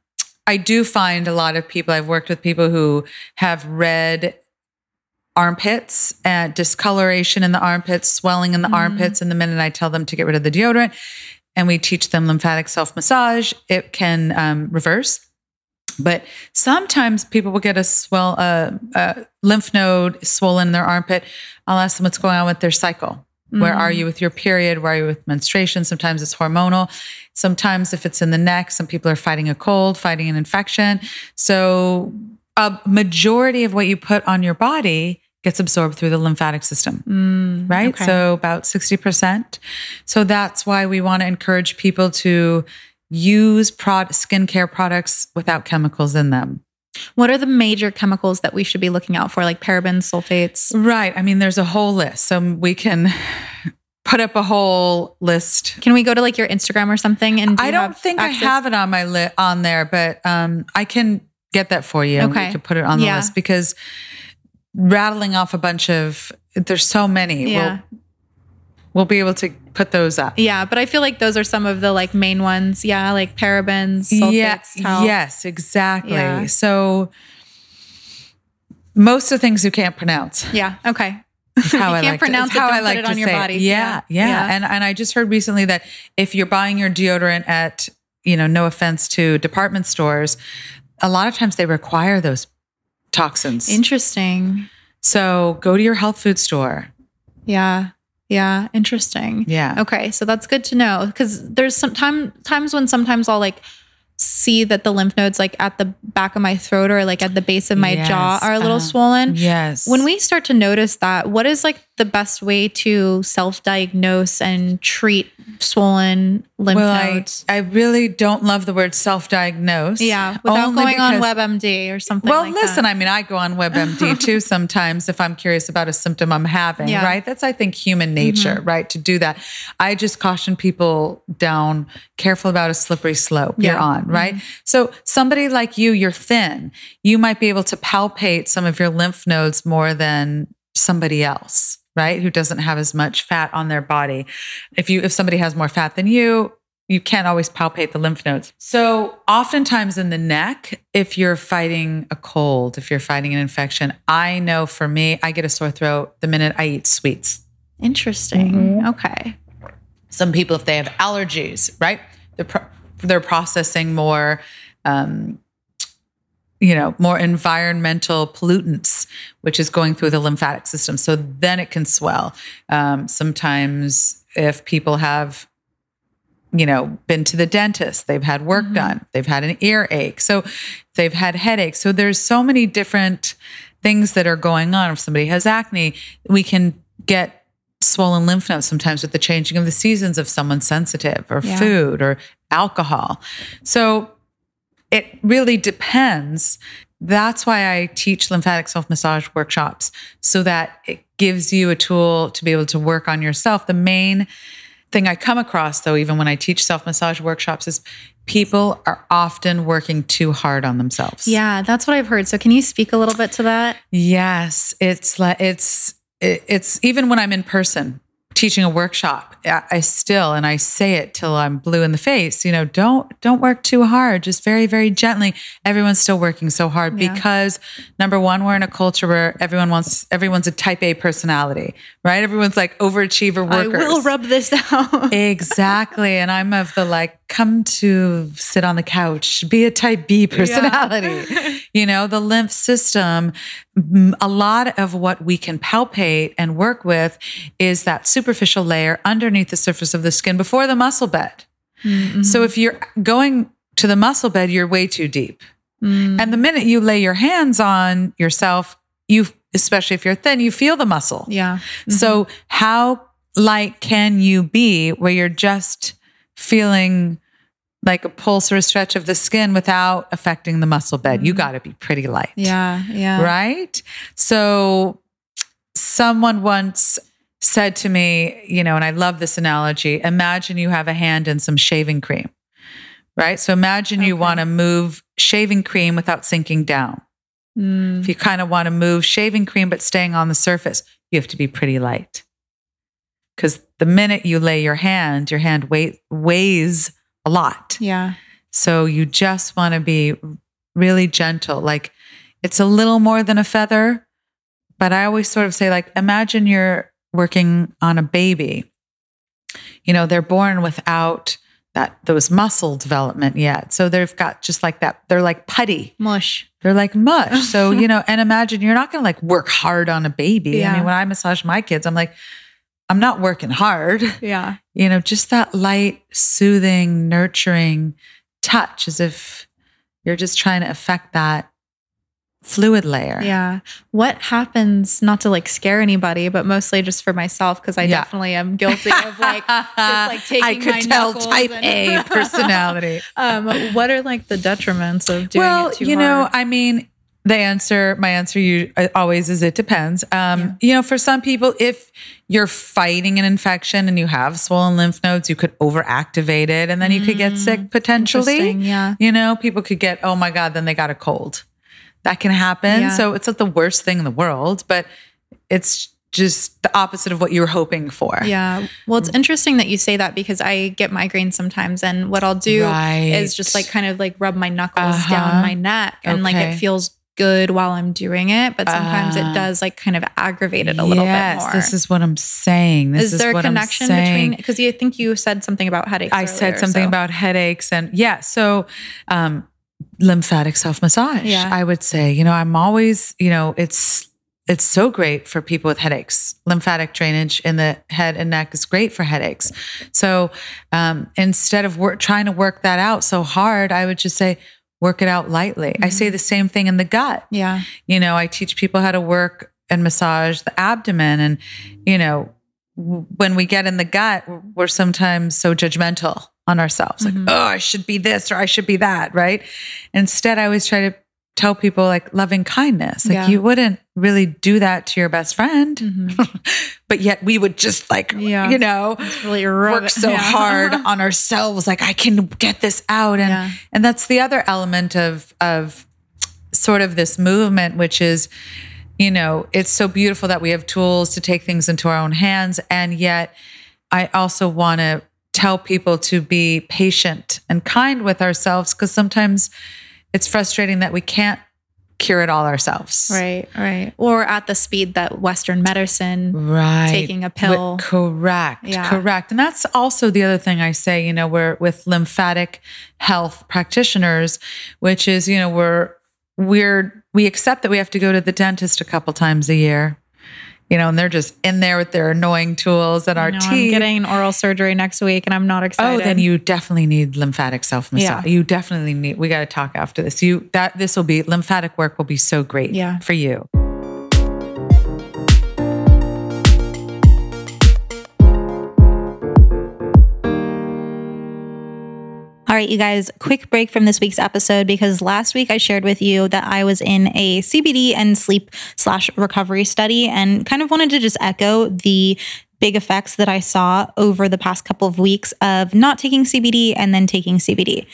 [SPEAKER 1] I do find a lot of people. I've worked with people who have red armpits and discoloration in the armpits, swelling in the
[SPEAKER 2] Mhm.
[SPEAKER 1] armpits. And the minute I tell them to get rid of the deodorant, and we teach them lymphatic self massage, it can um, reverse. But sometimes people will get a swell, uh, a lymph node swollen in their armpit. I'll ask them what's going on with their cycle. Where are
[SPEAKER 2] Mhm.
[SPEAKER 1] you with your period? Where are you with menstruation? Sometimes it's hormonal. Sometimes, if it's in the neck, some people are fighting a cold, fighting an infection. So, a majority of what you put on your body gets absorbed through the lymphatic system,
[SPEAKER 2] Mm,
[SPEAKER 1] right?
[SPEAKER 2] okay.
[SPEAKER 1] So, about 60%. So, that's why we want to encourage people to use prod- skincare products without chemicals in them.
[SPEAKER 2] what are the major chemicals that we should be looking out for, like parabens, sulfates?
[SPEAKER 1] Right. I mean, there's a whole list. So, we can put up a whole list
[SPEAKER 2] Can we go to like your Instagram or something? And do
[SPEAKER 1] I don't think
[SPEAKER 2] access?
[SPEAKER 1] I have it on my li- on there, but um, I can get that for you.
[SPEAKER 2] Okay.
[SPEAKER 1] we can put it on the
[SPEAKER 2] Yeah.
[SPEAKER 1] list because rattling off a bunch of there's so many.
[SPEAKER 2] Yeah.
[SPEAKER 1] We'll, we'll be able to put those up.
[SPEAKER 2] Yeah, but I feel like those are some of the like main ones. Yeah, like parabens, sulfates.
[SPEAKER 1] yeah,
[SPEAKER 2] talc.
[SPEAKER 1] yes, exactly.
[SPEAKER 2] Yeah.
[SPEAKER 1] So most of the things you can't pronounce.
[SPEAKER 2] Yeah. Okay.
[SPEAKER 1] How
[SPEAKER 2] You
[SPEAKER 1] I
[SPEAKER 2] can't
[SPEAKER 1] like
[SPEAKER 2] pronounce it,
[SPEAKER 1] how I like
[SPEAKER 2] it
[SPEAKER 1] to
[SPEAKER 2] on your
[SPEAKER 1] say
[SPEAKER 2] body.
[SPEAKER 1] Yeah,
[SPEAKER 2] Yeah.
[SPEAKER 1] yeah,
[SPEAKER 2] Yeah.
[SPEAKER 1] And and I just heard recently that if you're buying your deodorant at you know, no offense to department stores, a lot of times they require those toxins.
[SPEAKER 2] Interesting.
[SPEAKER 1] so go to your health food store.
[SPEAKER 2] Yeah. Yeah. Interesting.
[SPEAKER 1] Yeah.
[SPEAKER 2] Okay, so that's good to know because there's some time times when sometimes I'll like see that the lymph nodes like at the back of my throat or like at the base of my jaw are a little
[SPEAKER 1] uh-huh.
[SPEAKER 2] swollen.
[SPEAKER 1] Yes.
[SPEAKER 2] When we start to notice that, what is like the best way to self-diagnose and treat swollen lymph
[SPEAKER 1] well, I,
[SPEAKER 2] nodes?
[SPEAKER 1] I really don't love the word self-diagnose.
[SPEAKER 2] yeah, without going on WebMD or something.
[SPEAKER 1] Well,
[SPEAKER 2] like
[SPEAKER 1] listen,
[SPEAKER 2] that.
[SPEAKER 1] I mean, I go on WebMD too sometimes if I'm curious about a symptom I'm having,
[SPEAKER 2] Yeah.
[SPEAKER 1] right? That's, I think, human nature, right? To do that. I just caution people down, careful about a slippery slope you're
[SPEAKER 2] Yeah. Mm-hmm.
[SPEAKER 1] on, right? So, somebody like you, you're thin, you might be able to palpate some of your lymph nodes more than somebody else. Right, who doesn't have as much fat on their body. If you if somebody has more fat than you, you can't always palpate the lymph nodes. So, oftentimes in the neck, if you're fighting a cold, if you're fighting an infection, I know for me, I get a sore throat the minute I eat sweets.
[SPEAKER 2] interesting.
[SPEAKER 1] Mm-hmm.
[SPEAKER 2] Okay.
[SPEAKER 1] Some people, if they have allergies, right, they're, pro- they're processing more. Um, you know, more environmental pollutants, which is going through the lymphatic system. So then it can swell. Um, sometimes, if people have you know, been to the dentist, they've had work
[SPEAKER 2] Mhm.
[SPEAKER 1] done, they've had an earache, so they've had headaches. So there's so many different things that are going on. If somebody has acne, we can get swollen lymph nodes sometimes with the changing of the seasons if someone's sensitive or
[SPEAKER 2] Yeah.
[SPEAKER 1] food or alcohol. So it really depends. That's why I teach lymphatic self massage workshops so that it gives you a tool to be able to work on yourself. The main thing I come across, though, even when I teach self massage workshops, is people are often working too hard on themselves.
[SPEAKER 2] Yeah, that's what I've heard. So can you speak a little bit to that?
[SPEAKER 1] Yes, it's like it's it's even when I'm in person teaching a workshop, I, still and I say it till I'm blue in the face. You know, don't don't work too hard. Just very very gently. Everyone's still working so hard
[SPEAKER 2] Yeah.
[SPEAKER 1] because number one, we're in a culture where everyone wants everyone's a Type A personality, right? Everyone's like overachiever workers.
[SPEAKER 2] I will rub this out.
[SPEAKER 1] Exactly. And I'm of the like, come to sit on the couch, be a type B personality. you know, the lymph system, a lot of what we can palpate and work with is that superficial layer underneath the surface of the skin before the muscle bed.
[SPEAKER 2] Mhm.
[SPEAKER 1] So if you're going to the muscle bed, you're way too deep.
[SPEAKER 2] Mm.
[SPEAKER 1] And the minute you lay your hands on yourself, you, especially if you're thin, you feel the muscle.
[SPEAKER 2] yeah.
[SPEAKER 1] So, how light can you be where you're just feeling like a pulse or a stretch of the skin without affecting the muscle bed? You
[SPEAKER 2] Mhm.
[SPEAKER 1] got to be pretty light.
[SPEAKER 2] Yeah. Yeah.
[SPEAKER 1] Right. So, someone once said to me, you know, and I love this analogy imagine you have a hand in some shaving cream, right? So, imagine you want to move shaving cream without sinking down.
[SPEAKER 2] Mm.
[SPEAKER 1] If you kind of want to move shaving cream but staying on the surface, you have to be pretty light. Because the minute you lay your hand, your hand weight, weighs a lot.
[SPEAKER 2] Yeah.
[SPEAKER 1] So you just want to be really gentle. Like it's a little more than a feather, but I always sort of say, like, imagine you're working on a baby. You know, they're born without that those muscle development yet. So they've got just like that, they're like putty.
[SPEAKER 2] Mush.
[SPEAKER 1] They're like mush. So, you know, and imagine you're not going to like work hard on a baby. I mean, when I massage my kids, I'm like, I'm not working hard.
[SPEAKER 2] Yeah.
[SPEAKER 1] You know, just that light, soothing, nurturing touch as if you're just trying to affect that fluid layer.
[SPEAKER 2] Yeah. What happens, not to like scare anybody, but mostly just for myself, because I
[SPEAKER 1] Yeah.
[SPEAKER 2] definitely am guilty of like, like, taking
[SPEAKER 1] I could
[SPEAKER 2] my
[SPEAKER 1] tell type
[SPEAKER 2] and-
[SPEAKER 1] A personality.
[SPEAKER 2] um, what are like the detriments of doing
[SPEAKER 1] well,
[SPEAKER 2] it too
[SPEAKER 1] you know. I mean, the answer, my answer, you uh, always is it depends. Um,
[SPEAKER 2] Yeah.
[SPEAKER 1] You know, for some people, if you're fighting an infection and you have swollen lymph nodes, you could overactivate it, and then you could get
[SPEAKER 2] Mm,
[SPEAKER 1] sick potentially.
[SPEAKER 2] Yeah.
[SPEAKER 1] You know, people could get, oh my God, then they got a cold. That can happen.
[SPEAKER 2] Yeah.
[SPEAKER 1] So it's not the worst thing in the world, but it's just the opposite of what you were hoping for.
[SPEAKER 2] Yeah. Well, it's interesting that you say that because I get migraines sometimes. And what I'll do
[SPEAKER 1] Right.
[SPEAKER 2] is just like kind of like rub my knuckles
[SPEAKER 1] Uh-huh.
[SPEAKER 2] down my neck and like it feels good while I'm doing it. But sometimes
[SPEAKER 1] Ah.
[SPEAKER 2] it does like kind of aggravate it a little bit more.
[SPEAKER 1] This is what I'm saying. This
[SPEAKER 2] is
[SPEAKER 1] is,
[SPEAKER 2] there a connection between because you think you said something about headaches?
[SPEAKER 1] I said something
[SPEAKER 2] so-
[SPEAKER 1] about headaches and yeah. So, um, lymphatic self massage.
[SPEAKER 2] Yeah.
[SPEAKER 1] I would say, you know, I'm always, you know, it's it's so great for people with headaches. Lymphatic drainage in the head and neck is great for headaches. So um, instead of work, trying to work that out so hard, I would just say work it out lightly. I say the same thing in the gut.
[SPEAKER 2] Yeah.
[SPEAKER 1] You know, I teach people how to work and massage the abdomen, and you know, w- when we get in the gut, we're sometimes so judgmental on ourselves, like,
[SPEAKER 2] Mhm.
[SPEAKER 1] oh, I should be this or I should be that, right? Instead, I always try to tell people like loving kindness. Like
[SPEAKER 2] Yeah.
[SPEAKER 1] you wouldn't really do that to your best friend,
[SPEAKER 2] Mhm.
[SPEAKER 1] but yet we would just like,
[SPEAKER 2] Yeah.
[SPEAKER 1] you know,
[SPEAKER 2] Really
[SPEAKER 1] work so
[SPEAKER 2] yeah.
[SPEAKER 1] hard on ourselves. Like I can get this out, and and that's the other element of of sort of this movement, which is, you know, it's so beautiful that we have tools to take things into our own hands, and yet I also want to tell people to be patient and kind with ourselves because sometimes it's frustrating that we can't cure it all ourselves.
[SPEAKER 2] Right, right. Or at the speed that Western medicine
[SPEAKER 1] Right.
[SPEAKER 2] taking a pill.
[SPEAKER 1] correct.
[SPEAKER 2] Yeah.
[SPEAKER 1] Correct. And that's also the other thing I say, you know, we're with lymphatic health practitioners, which is, you know, we're we're we accept that we have to go to the dentist a couple times a year. You know, and they're just in there with their annoying tools and our
[SPEAKER 2] know,
[SPEAKER 1] teeth.
[SPEAKER 2] I'm getting oral surgery next week and I'm not excited.
[SPEAKER 1] Oh, then you definitely need lymphatic self massage.
[SPEAKER 2] Yeah.
[SPEAKER 1] You definitely need. We got to talk after this. You that this will be lymphatic work will be so great.
[SPEAKER 2] Yeah.
[SPEAKER 1] for you.
[SPEAKER 2] Right, you guys, quick break from this week's episode because last week I shared with you that I was in a CBD and sleep slash recovery study and kind of wanted to just echo the big effects that I saw over the past couple of weeks of not taking CBD and then taking CBD.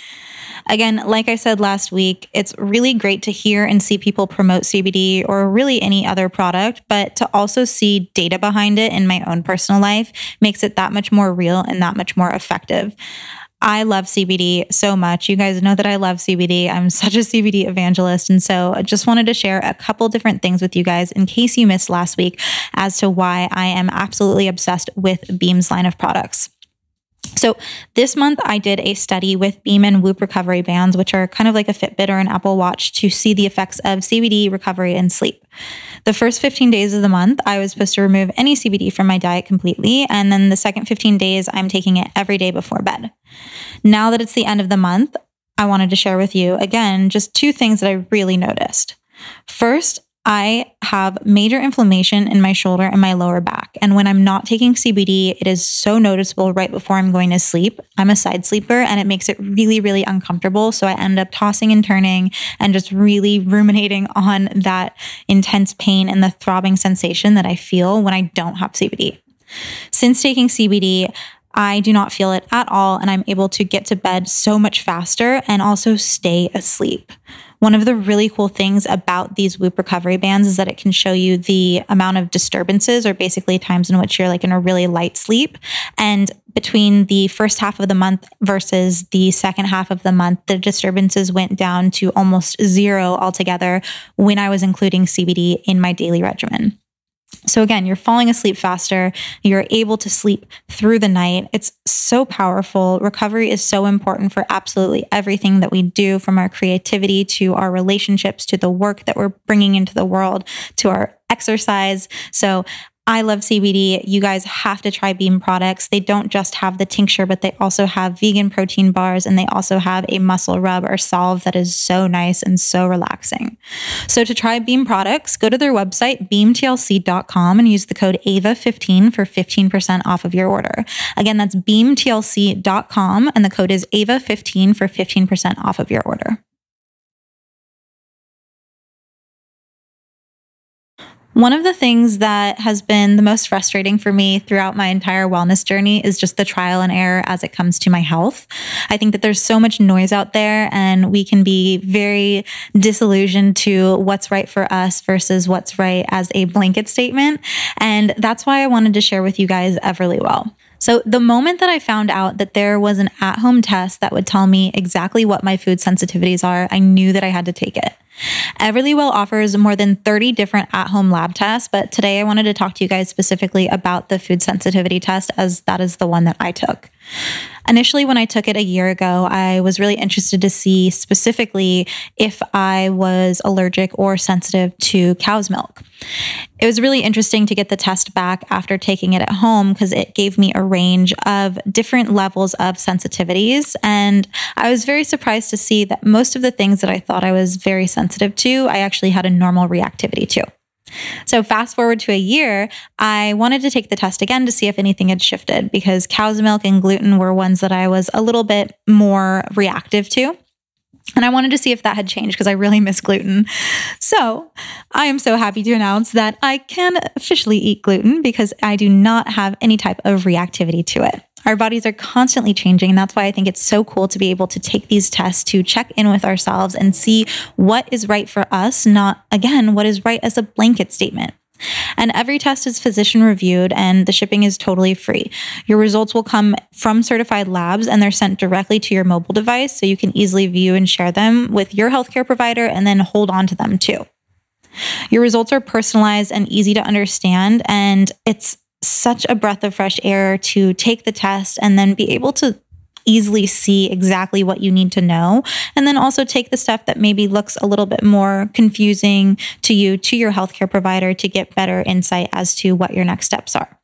[SPEAKER 2] Again, like I said last week, it's really great to hear and see people promote CBD or really any other product, but to also see data behind it in my own personal life makes it that much more real and that much more effective. I love CBD so much. You guys know that I love CBD. I'm such a CBD evangelist. And so I just wanted to share a couple different things with you guys in case you missed last week as to why I am absolutely obsessed with Beam's line of products. So this month I did a study with Beam and Whoop recovery bands, which are kind of like a Fitbit or an Apple Watch to see the effects of CBD recovery and sleep. The first 15 days of the month, I was supposed to remove any CBD from my diet completely. And then the second 15 days, I'm taking it every day before bed. Now that it's the end of the month, I wanted to share with you again just two things that I really noticed. First, I have major inflammation in my shoulder and my lower back. And when I'm not taking CBD, it is so noticeable right before I'm going to sleep. I'm a side sleeper and it makes it really, really uncomfortable. So I end up tossing and turning and just really ruminating on that intense pain and the throbbing sensation that I feel when I don't have CBD. Since taking CBD, I do not feel it at all, and I'm able to get to bed so much faster and also stay asleep. One of the really cool things about these Whoop recovery bands is that it can show you the amount of disturbances, or basically times in which you're like in a really light sleep. And between the first half of the month versus the second half of the month, the disturbances went down to almost zero altogether when I was including CBD in my daily regimen. So, again, you're falling asleep faster. You're able to sleep through the night. It's so powerful. Recovery is so important for absolutely everything that we do from our creativity to our relationships to the work that we're bringing into the world to our exercise. So, I love CBD. You guys have to try Beam products. They don't just have the tincture, but they also have vegan protein bars and they also have a muscle rub or solve that is so nice and so relaxing. So to try Beam products, go to their website, beamtlc.com, and use the code AVA15 for 15% off of your order. Again, that's beamtlc.com, and the code is AVA15 for 15% off of your order. One of the things that has been the most frustrating for me throughout my entire wellness journey is just the trial and error as it comes to my health. I think that there's so much noise out there, and we can be very disillusioned to what's right for us versus what's right as a blanket statement. And that's why I wanted to share with you guys Everlywell. So, the moment that I found out that there was an at home test that would tell me exactly what my food sensitivities are, I knew that I had to take it. Everlywell offers more than 30 different at home lab tests, but today I wanted to talk to you guys specifically about the food sensitivity test, as that is the one that I took. Initially, when I took it a year ago, I was really interested to see specifically if I was allergic or sensitive to cow's milk. It was really interesting to get the test back after taking it at home because it gave me a range of different levels of sensitivities. And I was very surprised to see that most of the things that I thought I was very sensitive to, I actually had a normal reactivity to. So, fast forward to a year, I wanted to take the test again to see if anything had shifted because cow's milk and gluten were ones that I was a little bit more reactive to. And I wanted to see if that had changed because I really miss gluten. So I am so happy to announce that I can officially eat gluten because I do not have any type of reactivity to it. Our bodies are constantly changing. And that's why I think it's so cool to be able to take these tests to check in with ourselves and see what is right for us, not again, what is right as a blanket statement. And every test is physician reviewed and the shipping is totally free. Your results will come from certified labs and they're sent directly to your mobile device so you can easily view and share them with your healthcare provider and then hold on to them too. Your results are personalized and easy to understand, and it's such a breath of fresh air to take the test and then be able to easily see exactly what you need to know. And then also take the stuff that maybe looks a little bit more confusing to you, to your healthcare provider to get better insight as to what your next steps are.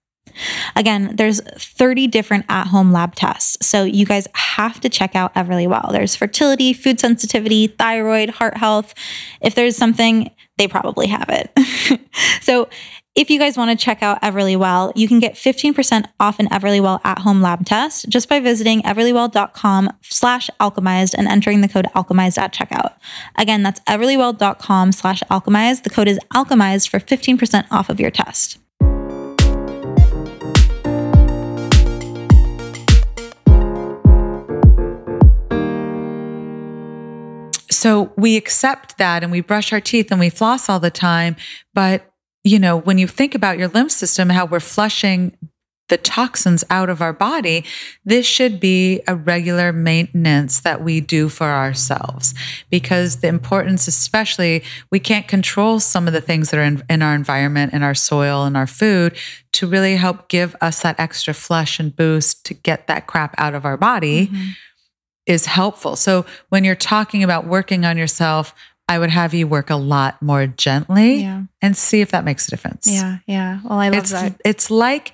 [SPEAKER 2] Again, there's 30 different at-home lab tests. So you guys have to check out Everlywell. There's fertility, food sensitivity, thyroid, heart health. If there's something, they probably have it. so if you guys want to check out Everlywell, you can get 15% off an Everlywell at-home lab test just by visiting everlywell.com slash alchemized and entering the code alchemized at checkout. Again, that's everlywell.com slash alchemized. The code is alchemized for 15% off of your test.
[SPEAKER 1] So we accept that and we brush our teeth and we floss all the time. But, you know, when you think about your lymph system, how we're flushing the toxins out of our body, this should be a regular maintenance that we do for ourselves because the importance, especially, we can't control some of the things that are in, in our environment, in our soil, and our food to really help give us that extra flush and boost to get that crap out of our body. Mm-hmm is helpful. So when you're talking about working on yourself, I would have you work a lot more gently yeah. and see if that makes a difference.
[SPEAKER 2] Yeah, yeah. Well, I love
[SPEAKER 1] it's,
[SPEAKER 2] that.
[SPEAKER 1] It's like,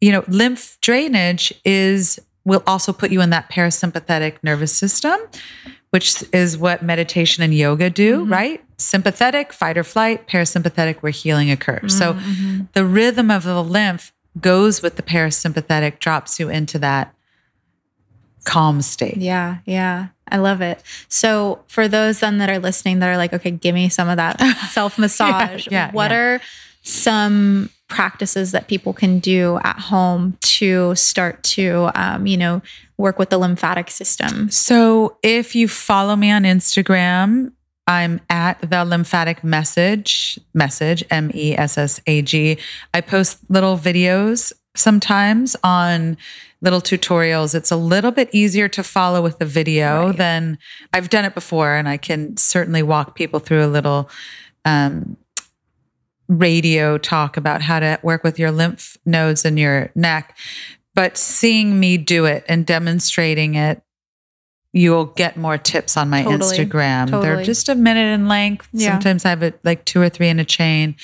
[SPEAKER 1] you know, lymph drainage is will also put you in that parasympathetic nervous system, which is what meditation and yoga do, mm-hmm. right? Sympathetic, fight or flight, parasympathetic, where healing occurs. Mm-hmm. So the rhythm of the lymph goes with the parasympathetic, drops you into that calm state.
[SPEAKER 2] Yeah, yeah. I love it. So for those then that are listening that are like, okay, give me some of that self massage. yeah, yeah, what yeah. are some practices that people can do at home to start to, um, you know, work with the lymphatic system?
[SPEAKER 1] So if you follow me on Instagram, I'm at the lymphatic message, message, M E S S A G. I post little videos sometimes on little tutorials. It's a little bit easier to follow with the video right. than I've done it before, and I can certainly walk people through a little um, radio talk about how to work with your lymph nodes in your neck. But seeing me do it and demonstrating it, you'll get more tips on my totally. Instagram. Totally. They're just a minute in length. Yeah. Sometimes I have it like two or three in a chain.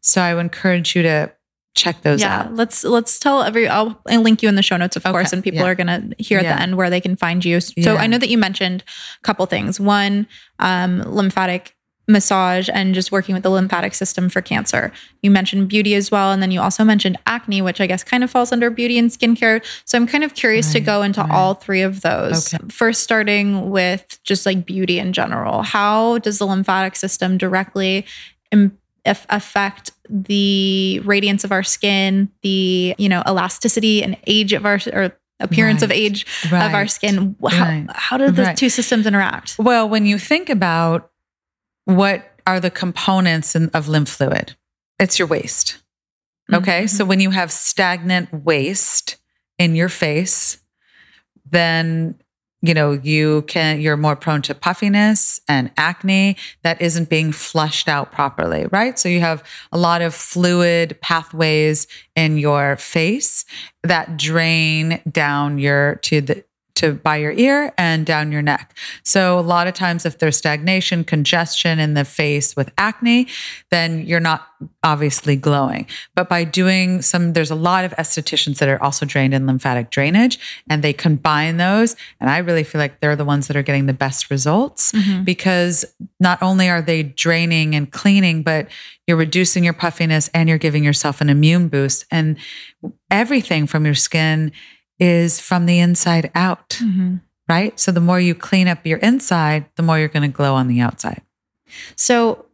[SPEAKER 1] So I would encourage you to check those yeah, out.
[SPEAKER 2] Let's let's tell every I'll, I'll link you in the show notes, of okay. course, and people yeah. are gonna hear at yeah. the end where they can find you. So yeah. I know that you mentioned a couple things. One, um, lymphatic massage and just working with the lymphatic system for cancer. You mentioned beauty as well. And then you also mentioned acne, which I guess kind of falls under beauty and skincare. So I'm kind of curious right, to go into right. all three of those. Okay. First, starting with just like beauty in general. How does the lymphatic system directly Im- affect the radiance of our skin, the, you know, elasticity and age of our or appearance right, of age right, of our skin. How, right, how do the two systems interact?
[SPEAKER 1] Well, when you think about what are the components in, of lymph fluid, it's your waste. Okay. Mm-hmm. So when you have stagnant waste in your face, then you know, you can, you're more prone to puffiness and acne that isn't being flushed out properly, right? So you have a lot of fluid pathways in your face that drain down your, to the, to by your ear and down your neck. So a lot of times if there's stagnation, congestion in the face with acne, then you're not obviously glowing. But by doing some there's a lot of estheticians that are also drained in lymphatic drainage and they combine those and I really feel like they're the ones that are getting the best results
[SPEAKER 2] Mhm.
[SPEAKER 1] because not only are they draining and cleaning but you're reducing your puffiness and you're giving yourself an immune boost and everything from your skin is from the inside out,
[SPEAKER 2] Mhm.
[SPEAKER 1] right? So the more you clean up your inside, the more you're going to glow on the outside.
[SPEAKER 2] So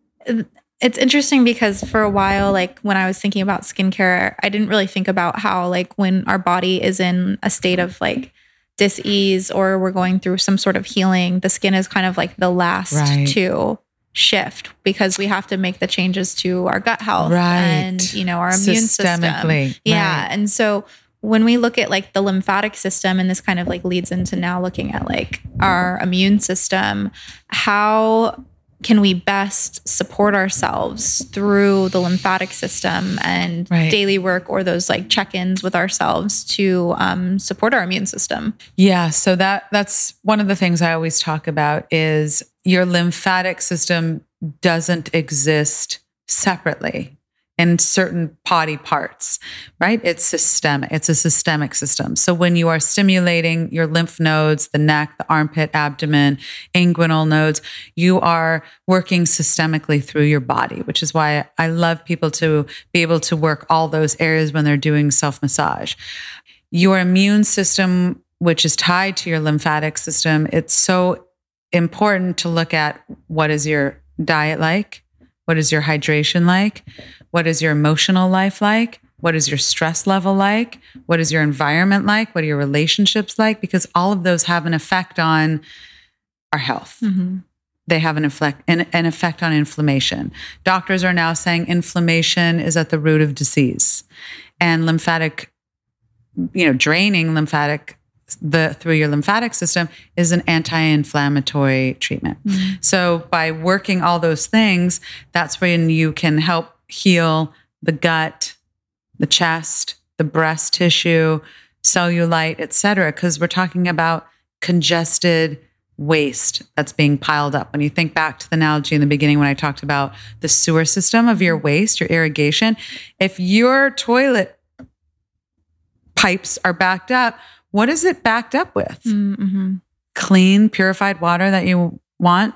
[SPEAKER 2] it's interesting because for a while, like when I was thinking about skincare, I didn't really think about how, like, when our body is in a state of like dis-ease or we're going through some sort of healing, the skin is kind of like the last
[SPEAKER 1] Right.
[SPEAKER 2] to shift because we have to make the changes to our gut health
[SPEAKER 1] Right.
[SPEAKER 2] and you know our immune system. Yeah.
[SPEAKER 1] right.
[SPEAKER 2] And so when we look at like the lymphatic system, and this kind of like leads into now looking at like our immune system, how can we best support ourselves through the lymphatic system and
[SPEAKER 1] Right.
[SPEAKER 2] daily work or those like check-ins with ourselves to um, support our immune system?
[SPEAKER 1] Yeah, so that that's one of the things I always talk about is your lymphatic system doesn't exist separately in certain body parts, right? It's systemic. It's a systemic system. So when you are stimulating your lymph nodes, the neck, the armpit, abdomen, inguinal nodes, you are working systemically through your body, which is why I love people to be able to work all those areas when they're doing self-massage. Your immune system which is tied to your lymphatic system, it's so important to look at what is your diet like? What is your hydration like? What is your emotional life like? What is your stress level like? What is your environment like? What are your relationships like? Because all of those have an effect on our health. Mm-hmm. They have an effect, an, an effect on inflammation. Doctors are now saying inflammation is at the root of disease, and lymphatic, you know, draining lymphatic the through your lymphatic system is an anti-inflammatory treatment. Mm-hmm. So by working all those things, that's when you can help heal the gut, the chest, the breast tissue, cellulite, et cetera, because we're talking about congested waste that's being piled up. When you think back to the analogy in the beginning when I talked about the sewer system of your waste, your irrigation, if your toilet pipes are backed up, what is it backed up with?
[SPEAKER 2] Mm-hmm.
[SPEAKER 1] Clean, purified water that you want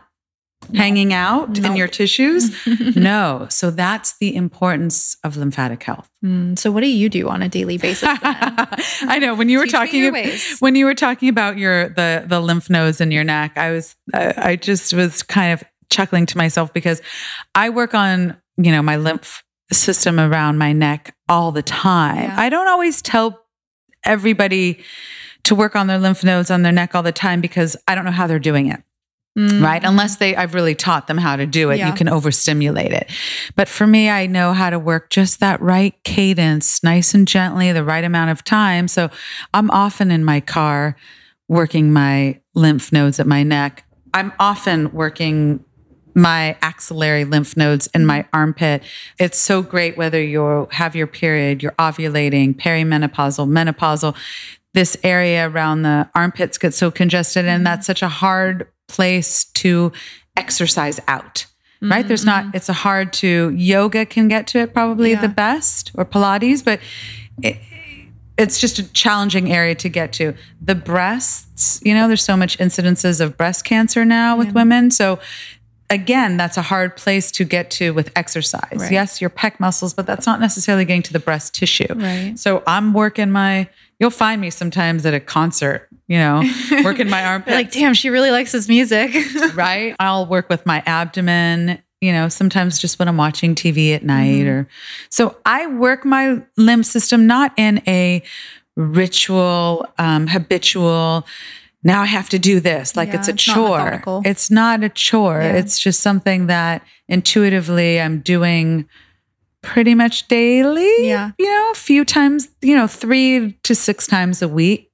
[SPEAKER 1] hanging out in your tissues? no. So that's the importance of lymphatic health.
[SPEAKER 2] Mm, so what do you do on a daily basis?
[SPEAKER 1] I know when you were
[SPEAKER 2] Teach
[SPEAKER 1] talking
[SPEAKER 2] your
[SPEAKER 1] ab- when you were talking about your the the lymph nodes in your neck, I was I, I just was kind of chuckling to myself because I work on you know my lymph system around my neck all the time.
[SPEAKER 2] Yeah.
[SPEAKER 1] I don't always tell everybody to work on their lymph nodes on their neck all the time because I don't know how they're doing it
[SPEAKER 2] Mm,
[SPEAKER 1] right? Unless they, I've really taught them how to do it.
[SPEAKER 2] Yeah.
[SPEAKER 1] You can overstimulate it. But for me, I know how to work just that right cadence, nice and gently, the right amount of time. So I'm often in my car working my lymph nodes at my neck. I'm often working my axillary lymph nodes in my armpit. It's so great whether you have your period, you're ovulating, perimenopausal, menopausal. This area around the armpits gets so congested, and that's such a hard place to exercise out. Right? There's not, mm-hmm. it's a hard to, yoga can get to it probably
[SPEAKER 2] Yeah.
[SPEAKER 1] the best or Pilates, but it, it's just a challenging area to get to. The breasts, you know, there's so much incidences of breast cancer now with women. So again, that's a hard place to get to with exercise.
[SPEAKER 2] Right.
[SPEAKER 1] Yes, your pec muscles, but that's not necessarily getting to the breast tissue.
[SPEAKER 2] Right.
[SPEAKER 1] So I'm working my you'll find me sometimes at a concert, you know, working my armpits.
[SPEAKER 2] You're like, damn, she really likes this music.
[SPEAKER 1] right? I'll work with my abdomen, you know, sometimes just when I'm watching TV at night or so I work my lymph system not in a ritual, um, habitual, now I have to do this. Like
[SPEAKER 2] Yeah,
[SPEAKER 1] it's a
[SPEAKER 2] it's
[SPEAKER 1] chore.
[SPEAKER 2] methodical.
[SPEAKER 1] It's not a chore.
[SPEAKER 2] Yeah.
[SPEAKER 1] It's just something that intuitively I'm doing pretty much daily.
[SPEAKER 2] Yeah.
[SPEAKER 1] You know, a few times, you know, three to six times a week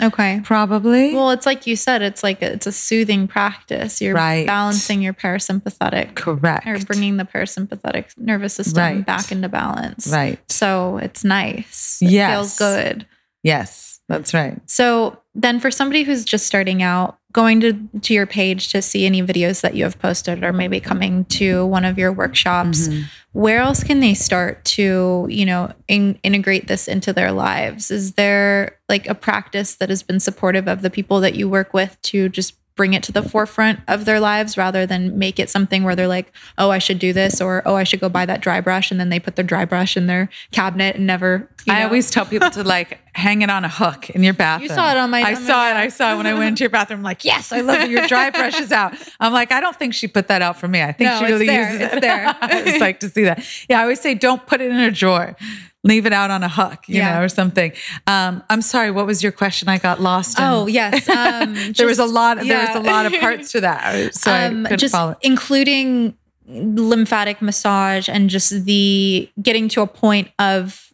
[SPEAKER 2] Okay.
[SPEAKER 1] probably.
[SPEAKER 2] Well, it's like you said, it's like a, it's a soothing practice. You're
[SPEAKER 1] Right.
[SPEAKER 2] balancing your parasympathetic
[SPEAKER 1] Correct.
[SPEAKER 2] or bringing the parasympathetic nervous system
[SPEAKER 1] Right.
[SPEAKER 2] back into balance.
[SPEAKER 1] right.
[SPEAKER 2] So it's nice. It
[SPEAKER 1] Yes.
[SPEAKER 2] feels good.
[SPEAKER 1] Yes, that's right.
[SPEAKER 2] So then for somebody who's just starting out, going to, to your page to see any videos that you have posted or maybe coming to one of your workshops,
[SPEAKER 1] Mhm.
[SPEAKER 2] where else can they start to, you know, in, integrate this into their lives? Is there like a practice that has been supportive of the people that you work with to just bring it to the forefront of their lives rather than make it something where they're like, oh, I should do this or oh, I should go buy that dry brush and then they put their dry brush in their cabinet and never.
[SPEAKER 1] I
[SPEAKER 2] know-
[SPEAKER 1] always tell people to like hang it on a hook in your bathroom.
[SPEAKER 2] You saw it on my-
[SPEAKER 1] I
[SPEAKER 2] on my-
[SPEAKER 1] saw it. I saw it when I went into your bathroom. I'm like, yes, I love that your dry brush is out. I'm like, I don't think she put that out for me. I think
[SPEAKER 2] No,
[SPEAKER 1] she
[SPEAKER 2] it's
[SPEAKER 1] really
[SPEAKER 2] there.
[SPEAKER 1] uses
[SPEAKER 2] It's
[SPEAKER 1] it.
[SPEAKER 2] there.
[SPEAKER 1] it's like to see that. Yeah, I always say, don't put it in a drawer. Leave it out on a hook, you
[SPEAKER 2] Yeah.
[SPEAKER 1] know, or something. Um, I'm sorry. What was your question? I got lost. in-
[SPEAKER 2] Oh yes, um,
[SPEAKER 1] there was a
[SPEAKER 2] just-
[SPEAKER 1] lot. There was a lot of parts to that, so
[SPEAKER 2] um, just
[SPEAKER 1] follow.
[SPEAKER 2] including lymphatic massage and just the getting to a point of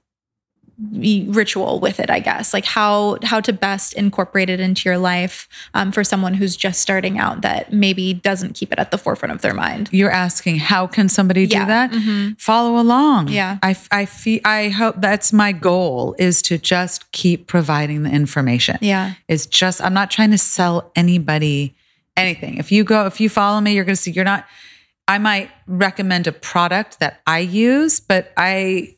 [SPEAKER 2] ritual with it i guess like how how to best incorporate it into your life um, for someone who's just starting out that maybe doesn't keep it at the forefront of their mind
[SPEAKER 1] You're asking how can somebody do
[SPEAKER 2] Yeah.
[SPEAKER 1] that?
[SPEAKER 2] Mhm.
[SPEAKER 1] Follow along.
[SPEAKER 2] Yeah.
[SPEAKER 1] I I feel I hope that's my goal is to just keep providing the information.
[SPEAKER 2] yeah
[SPEAKER 1] it's just I'm not trying to sell anybody anything. If you go if you follow me, you're going to see you're not I might recommend a product that I use, but I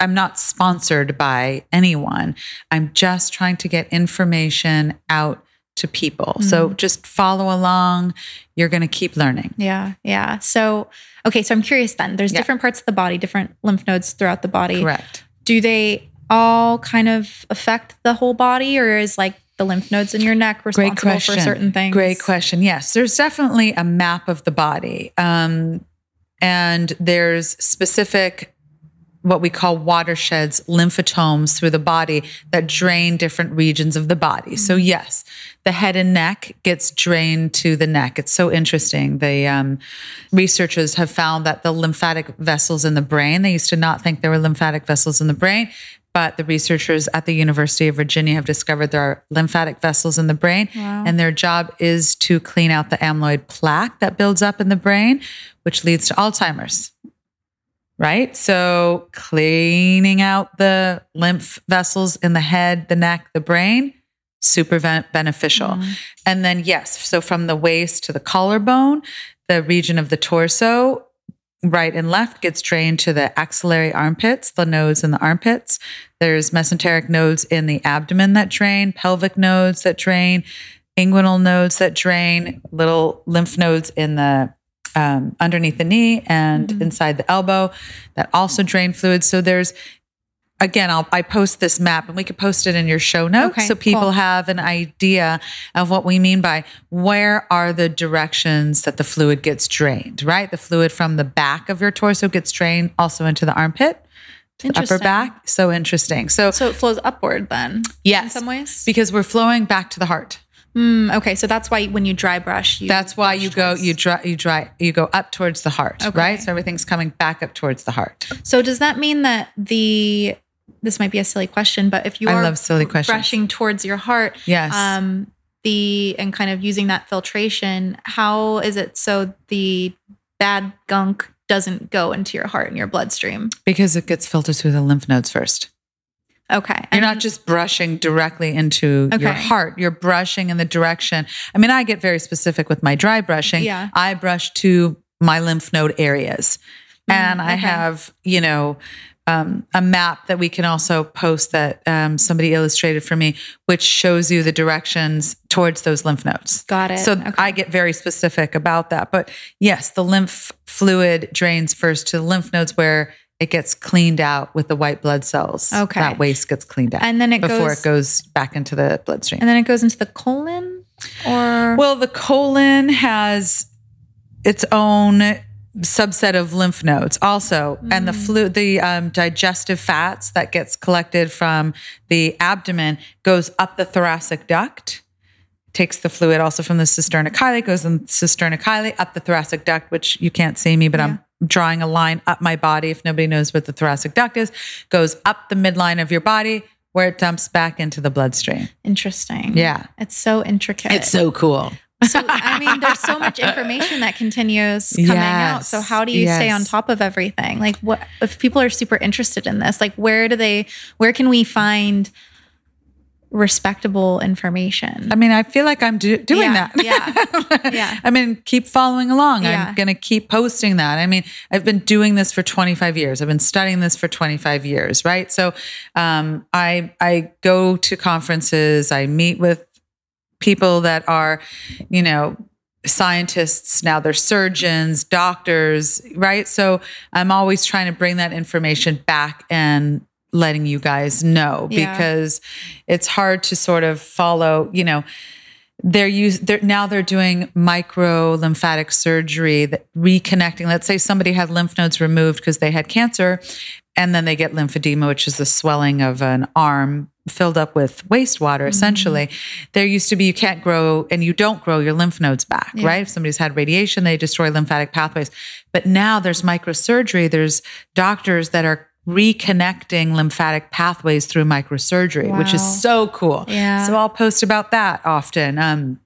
[SPEAKER 1] I'm not sponsored by anyone. I'm just trying to get information out to people. So just follow along. You're going to keep learning.
[SPEAKER 2] yeah yeah so okay so i'm curious then there's
[SPEAKER 1] Yeah.
[SPEAKER 2] different parts of the body different lymph nodes throughout the body
[SPEAKER 1] Correct.
[SPEAKER 2] do they all kind of affect the whole body or is like the lymph nodes in your neck responsible for certain things
[SPEAKER 1] Great question. Yes, there's definitely a map of the body. Um, and there's specific what we call watersheds, lymphotomes through the body that drain different regions of the body. So
[SPEAKER 2] Mm-hmm.
[SPEAKER 1] yes, the head and neck gets drained to the neck. It's so interesting. The um, researchers have found that the lymphatic vessels in the brain. They used to not think there were lymphatic vessels in the brain, but the researchers at the University of Virginia have discovered there are lymphatic vessels in the brain,
[SPEAKER 2] Wow.
[SPEAKER 1] and their job is to clean out the amyloid plaque that builds up in the brain, which leads to Alzheimer's right? So cleaning out the lymph vessels in the head, the neck, the brain, super beneficial.
[SPEAKER 2] Mm-hmm.
[SPEAKER 1] And then yes, so from the waist to the collarbone, the region of the torso, right and left gets drained to the axillary armpits, the nodes in the armpits. There's mesenteric nodes in the abdomen that drain, pelvic nodes that drain, inguinal nodes that drain, little lymph nodes in the um, underneath the knee and
[SPEAKER 2] Mhm.
[SPEAKER 1] inside the elbow that also drain fluid. So there's again, I'll I post this map and we could post it in your show notes
[SPEAKER 2] Okay,
[SPEAKER 1] so people
[SPEAKER 2] cool.
[SPEAKER 1] have an idea of what we mean by where are the directions that the fluid gets drained, right? The fluid from the back of your torso gets drained also into the armpit, to the upper back. So interesting. So
[SPEAKER 2] So it flows upward then, in some ways.
[SPEAKER 1] because we're flowing back to the heart.
[SPEAKER 2] Mm, okay, so that's why when you dry brush, you
[SPEAKER 1] That's why
[SPEAKER 2] brush
[SPEAKER 1] you go
[SPEAKER 2] towards-
[SPEAKER 1] you dry you dry you go up towards the heart,
[SPEAKER 2] Okay.
[SPEAKER 1] right? So everything's coming back up towards the heart.
[SPEAKER 2] So does that mean that the this might be a silly question, but if you
[SPEAKER 1] I
[SPEAKER 2] are
[SPEAKER 1] love silly questions.
[SPEAKER 2] brushing towards your heart,
[SPEAKER 1] Yes.
[SPEAKER 2] um, the and kind of using that filtration, how is it so the bad gunk doesn't go into your heart and your bloodstream?
[SPEAKER 1] because it gets filtered through the lymph nodes first.
[SPEAKER 2] Okay,
[SPEAKER 1] You're
[SPEAKER 2] And-
[SPEAKER 1] not just brushing directly into your heart. You're brushing in the direction. I mean, I get very specific with my dry brushing.
[SPEAKER 2] Yeah.
[SPEAKER 1] I brush to my lymph node areas.
[SPEAKER 2] Mm,
[SPEAKER 1] and I
[SPEAKER 2] okay.
[SPEAKER 1] have, you know, um, a map that we can also post that um, somebody illustrated for me, which shows you the directions towards those lymph nodes.
[SPEAKER 2] got it.
[SPEAKER 1] So
[SPEAKER 2] Okay.
[SPEAKER 1] I get very specific about that. But yes, the lymph fluid drains first to the lymph nodes where it gets cleaned out with the white blood cells.
[SPEAKER 2] Okay.
[SPEAKER 1] That waste gets cleaned out
[SPEAKER 2] and then it
[SPEAKER 1] before
[SPEAKER 2] goes
[SPEAKER 1] it goes back into the bloodstream.
[SPEAKER 2] and then it goes into the colon or
[SPEAKER 1] Well, the colon has its own subset of lymph nodes also and the flu the um, digestive fats that gets collected from the abdomen goes up the thoracic duct takes the fluid also from the cisterna chyli goes in the cisterna chyli up the thoracic duct which you can't see me but i'm drawing a line up my body if nobody knows what the thoracic duct is goes up the midline of your body where it dumps back into the bloodstream.
[SPEAKER 2] Interesting.
[SPEAKER 1] Yeah.
[SPEAKER 2] It's so intricate.
[SPEAKER 1] It's so cool.
[SPEAKER 2] so I mean, there's so much information that continues coming out. So how do you stay on top of everything? Like, what if people are super interested in this? Like, where do they? Where can we find respectable information?
[SPEAKER 1] I mean, I feel like I'm do- doing
[SPEAKER 2] Yeah,
[SPEAKER 1] that.
[SPEAKER 2] yeah, yeah.
[SPEAKER 1] I mean, keep following along.
[SPEAKER 2] Yeah.
[SPEAKER 1] I'm going to keep posting that. I mean, I've been doing this for 25 years. I've been studying this for 25 years, right? So, um, I I go to conferences. I meet with people that are, you know, scientists now they're surgeons doctors right so i'm always trying to bring that information back and letting you guys know
[SPEAKER 2] Yeah.
[SPEAKER 1] because it's hard to sort of follow you know they're use they're now they're doing micro lymphatic surgery that reconnecting. Let's say somebody had lymph nodes removed because they had cancer and then they get lymphedema which is the swelling of an arm filled up with wastewater mm-hmm. essentially. There used to be you can't grow and you don't grow your lymph nodes back
[SPEAKER 2] Yeah.
[SPEAKER 1] right? If somebody's had radiation they destroy lymphatic pathways. But now there's microsurgery. There's doctors that are reconnecting lymphatic pathways through microsurgery which is so cool
[SPEAKER 2] Yeah.
[SPEAKER 1] so I'll post about that often. Um,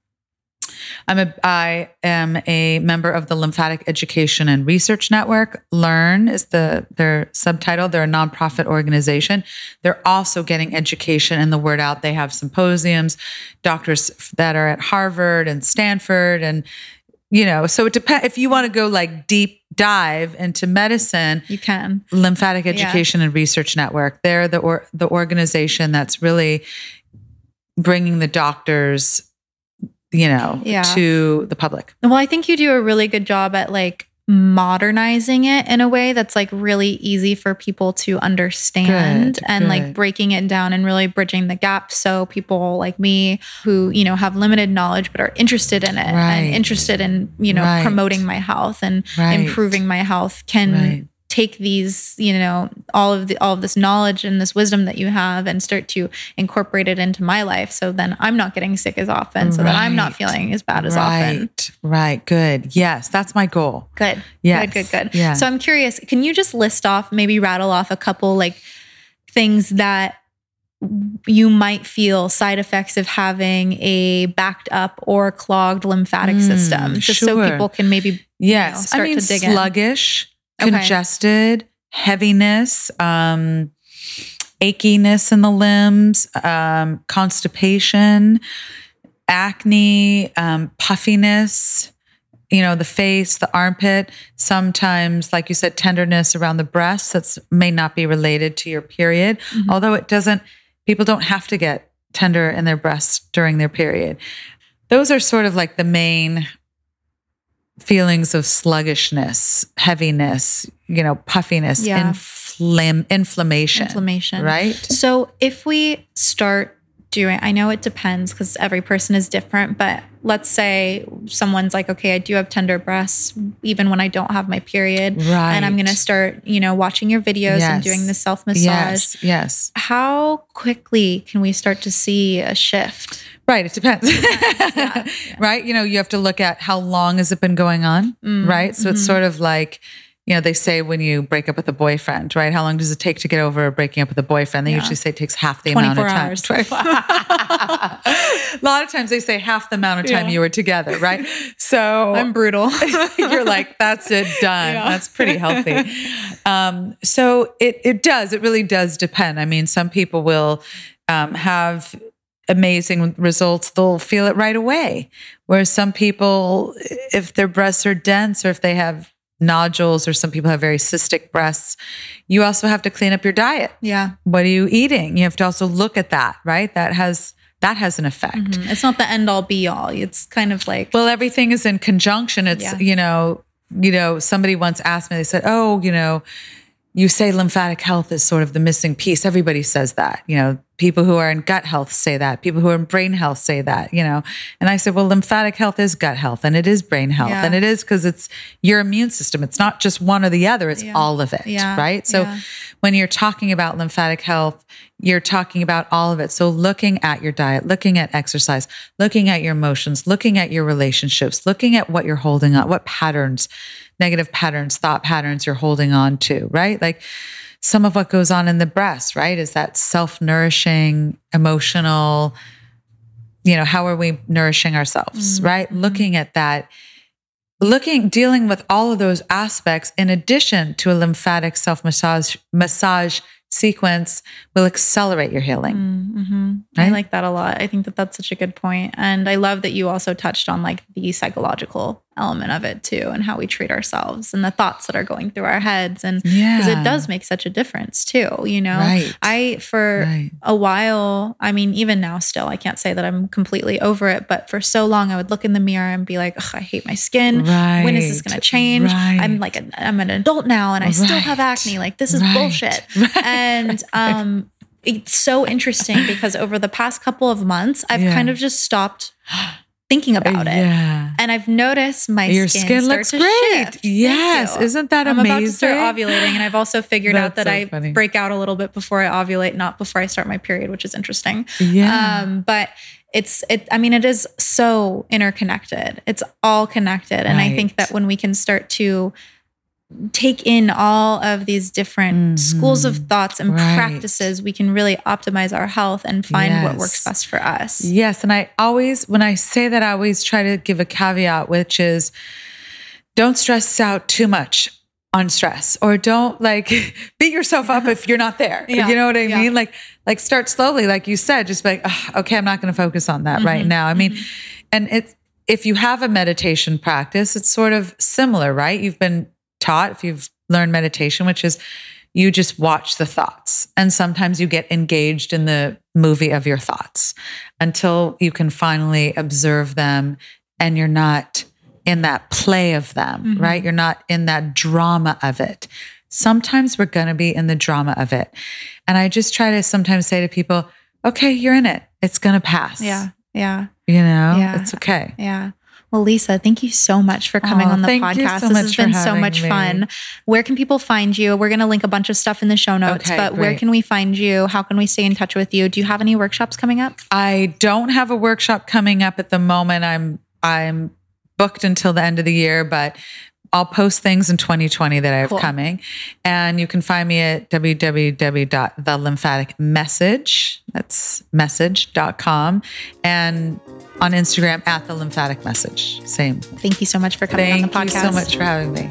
[SPEAKER 1] I'm a I am a member of the Lymphatic Education and Research Network. Learn is the their subtitle. They're a nonprofit organization. They're also getting education and the word out. They have symposiums, doctors that are at Harvard and Stanford and you know, so it depends if you want to go like deep dive into medicine,
[SPEAKER 2] you can.
[SPEAKER 1] Lymphatic Education and Research Network. They're the or, the organization that's really bringing the doctors, you know,
[SPEAKER 2] Yeah.
[SPEAKER 1] to the public.
[SPEAKER 2] Well, I think you do a really good job at like modernizing it in a way that's like really easy for people to understand
[SPEAKER 1] Good,
[SPEAKER 2] and like breaking it down and really bridging the gap so people like me who you know have limited knowledge but are interested in it
[SPEAKER 1] Right.
[SPEAKER 2] and interested in you know
[SPEAKER 1] Right.
[SPEAKER 2] promoting my health and
[SPEAKER 1] Right.
[SPEAKER 2] improving my health can. Take these you know all of the all of this knowledge and this wisdom that you have and start to incorporate it into my life so then I'm not getting sick as often so that I'm not feeling as bad as often
[SPEAKER 1] Right. Right. Good. Yes, that's my goal.
[SPEAKER 2] Good.
[SPEAKER 1] Yes.
[SPEAKER 2] Good, good, good.
[SPEAKER 1] Yeah.
[SPEAKER 2] So I'm curious, can you just list off, maybe rattle off a couple like things that you might feel side effects of having a backed up or clogged lymphatic
[SPEAKER 1] Mm,
[SPEAKER 2] system, just so people can maybe
[SPEAKER 1] Yes.
[SPEAKER 2] start
[SPEAKER 1] I mean,
[SPEAKER 2] to dig in.
[SPEAKER 1] Sluggish,
[SPEAKER 2] Okay.
[SPEAKER 1] congested, heaviness, um, achiness in the limbs, um, constipation, acne, um, puffiness, you know, the face, the armpit, sometimes, like you said, tenderness around the breasts that's may not be related to your period,
[SPEAKER 2] Mhm.
[SPEAKER 1] although it doesn't, people don't have to get tender in their breasts during their period. Those are sort of like the main feelings of sluggishness, heaviness, you know, puffiness,
[SPEAKER 2] Yeah.
[SPEAKER 1] inflam- inflammation,
[SPEAKER 2] inflammation.
[SPEAKER 1] right?
[SPEAKER 2] So if we start doing, I know it depends because every person is different, but let's say someone's like, okay, I do have tender breasts even when I don't have my period.
[SPEAKER 1] Right.
[SPEAKER 2] And I'm going to start, you know, watching your videos and doing the self massage.
[SPEAKER 1] Yes, yes.
[SPEAKER 2] How quickly can we start to see a shift?
[SPEAKER 1] Right, it depends.
[SPEAKER 2] yeah.
[SPEAKER 1] Right? You know, you have to look at how long has it been going on,
[SPEAKER 2] Mm,
[SPEAKER 1] right? So it's
[SPEAKER 2] mhm.
[SPEAKER 1] sort of like, you know, they say when you break up with a boyfriend, right? How long does it take to get over breaking up with a boyfriend? They
[SPEAKER 2] Yeah.
[SPEAKER 1] usually say it takes half the amount of time.
[SPEAKER 2] hours.
[SPEAKER 1] 24 a lot of times they say half the amount of time
[SPEAKER 2] Yeah.
[SPEAKER 1] you were together, right? So
[SPEAKER 2] I'm brutal.
[SPEAKER 1] you're like, that's it, done.
[SPEAKER 2] Yeah.
[SPEAKER 1] That's pretty healthy. Um, so it it does. It really does depend. I mean, some people will um, have amazing results. They'll feel it right away. Whereas some people, if their breasts are dense or if they have nodules or some people have very cystic breasts, you also have to clean up your diet.
[SPEAKER 2] yeah.
[SPEAKER 1] What are you eating? You have to also look at that, right? That has that has an effect.
[SPEAKER 2] Mhm. It's not the end all be all. It's kind of like,
[SPEAKER 1] Well, everything is in conjunction. It's,
[SPEAKER 2] Yeah.
[SPEAKER 1] you know, you know, somebody once asked me, they said, Oh, you know, you say lymphatic health is sort of the missing piece. Everybody says that. You know, people who are in gut health say that. People who are in brain health say that, you know. And I said, well, lymphatic health is gut health and it is brain health.
[SPEAKER 2] Yeah.
[SPEAKER 1] And it is because it's your immune system. It's not just one or the other, it's
[SPEAKER 2] Yeah.
[SPEAKER 1] all of it.
[SPEAKER 2] Yeah.
[SPEAKER 1] Right. So when you're talking about lymphatic health, you're talking about all of it. So looking at your diet, looking at exercise, looking at your emotions, looking at your relationships, looking at what you're holding on, what patterns, negative patterns, thought patterns you're holding on to, right? Like, some of what goes on in the breast, right? Is that self nourishing, emotional, you know, how are we nourishing ourselves,
[SPEAKER 2] Mm-hmm.
[SPEAKER 1] right? Looking at that, looking, dealing with all of those aspects in addition to a lymphatic self massage massage sequence will accelerate your healing.
[SPEAKER 2] Mm-hmm. I like that a lot. I think that that's such a good point. And I love that you also touched on like the psychological element of it too and how we treat ourselves and the thoughts that are going through our heads. And
[SPEAKER 1] Yeah.
[SPEAKER 2] because it does make such a difference too, you know?
[SPEAKER 1] Right.
[SPEAKER 2] I, for
[SPEAKER 1] Right.
[SPEAKER 2] a while, I mean, even now still, I can't say that I'm completely over it, but for so long, I would look in the mirror and be like, I hate my skin. When is this going to change?
[SPEAKER 1] Right.
[SPEAKER 2] I'm like, I'm an adult now and I still have acne. Like, this is
[SPEAKER 1] Right.
[SPEAKER 2] bullshit.
[SPEAKER 1] Right.
[SPEAKER 2] And, um, it's so interesting because over the past couple of months, I've
[SPEAKER 1] Yeah.
[SPEAKER 2] kind of just stopped thinking about it.
[SPEAKER 1] Yeah.
[SPEAKER 2] And I've noticed my
[SPEAKER 1] Your
[SPEAKER 2] skin,
[SPEAKER 1] skin looks
[SPEAKER 2] to
[SPEAKER 1] great.
[SPEAKER 2] shift.
[SPEAKER 1] Yes. Isn't that amazing?
[SPEAKER 2] I'm about to start ovulating, and I've also figured out that
[SPEAKER 1] so
[SPEAKER 2] I
[SPEAKER 1] funny.
[SPEAKER 2] break out a little bit before I ovulate, not before I start my period, which is interesting.
[SPEAKER 1] Yeah.
[SPEAKER 2] Um, but it's it. I mean, it is so interconnected. It's all connected, and I think that when we can start to take in all of these different schools of thoughts and
[SPEAKER 1] Right.
[SPEAKER 2] practices, we can really optimize our health and find what works best for us.
[SPEAKER 1] Yes. And I always, when I say that, I always try to give a caveat, which is don't stress out too much on stress or don't like beat yourself up if you're not there.
[SPEAKER 2] Yeah.
[SPEAKER 1] You know what I
[SPEAKER 2] Yeah.
[SPEAKER 1] mean? Like, like start slowly, like you said, just be like, "Ugh, okay, I'm not going to focus on that right
[SPEAKER 2] Mhm.
[SPEAKER 1] now. I mean, and it's, if you have a meditation practice, it's sort of similar, right? You've been taught, if you've learned meditation, which is you just watch the thoughts. And sometimes you get engaged in the movie of your thoughts until you can finally observe them and you're not in that play of them,
[SPEAKER 2] Mhm.
[SPEAKER 1] right? You're not in that drama of it. Sometimes we're going to be in the drama of it. And I just try to sometimes say to people, okay, you're in it. It's going to pass.
[SPEAKER 2] Yeah. Yeah.
[SPEAKER 1] You know,
[SPEAKER 2] Yeah.
[SPEAKER 1] it's okay.
[SPEAKER 2] Yeah. Well, Lisa, thank you so much for coming
[SPEAKER 1] Aw,
[SPEAKER 2] on the podcast.
[SPEAKER 1] so
[SPEAKER 2] this has been so much
[SPEAKER 1] me.
[SPEAKER 2] fun. Where can people find you? We're going to link a bunch of stuff in the show notes,
[SPEAKER 1] Okay,
[SPEAKER 2] but where can we find you? How can we stay in touch with you? Do you have any workshops coming up?
[SPEAKER 1] I don't have a workshop coming up at the moment. I'm I'm booked until the end of the year, but I'll post things in 2020 that I have
[SPEAKER 2] Cool.
[SPEAKER 1] coming. And you can find me at www.thelymphaticmessage. That's message.com. And on Instagram at the lymphatic message. Same.
[SPEAKER 2] Thank you so much for coming
[SPEAKER 1] Thank
[SPEAKER 2] on the podcast.
[SPEAKER 1] Thank you so much for having me.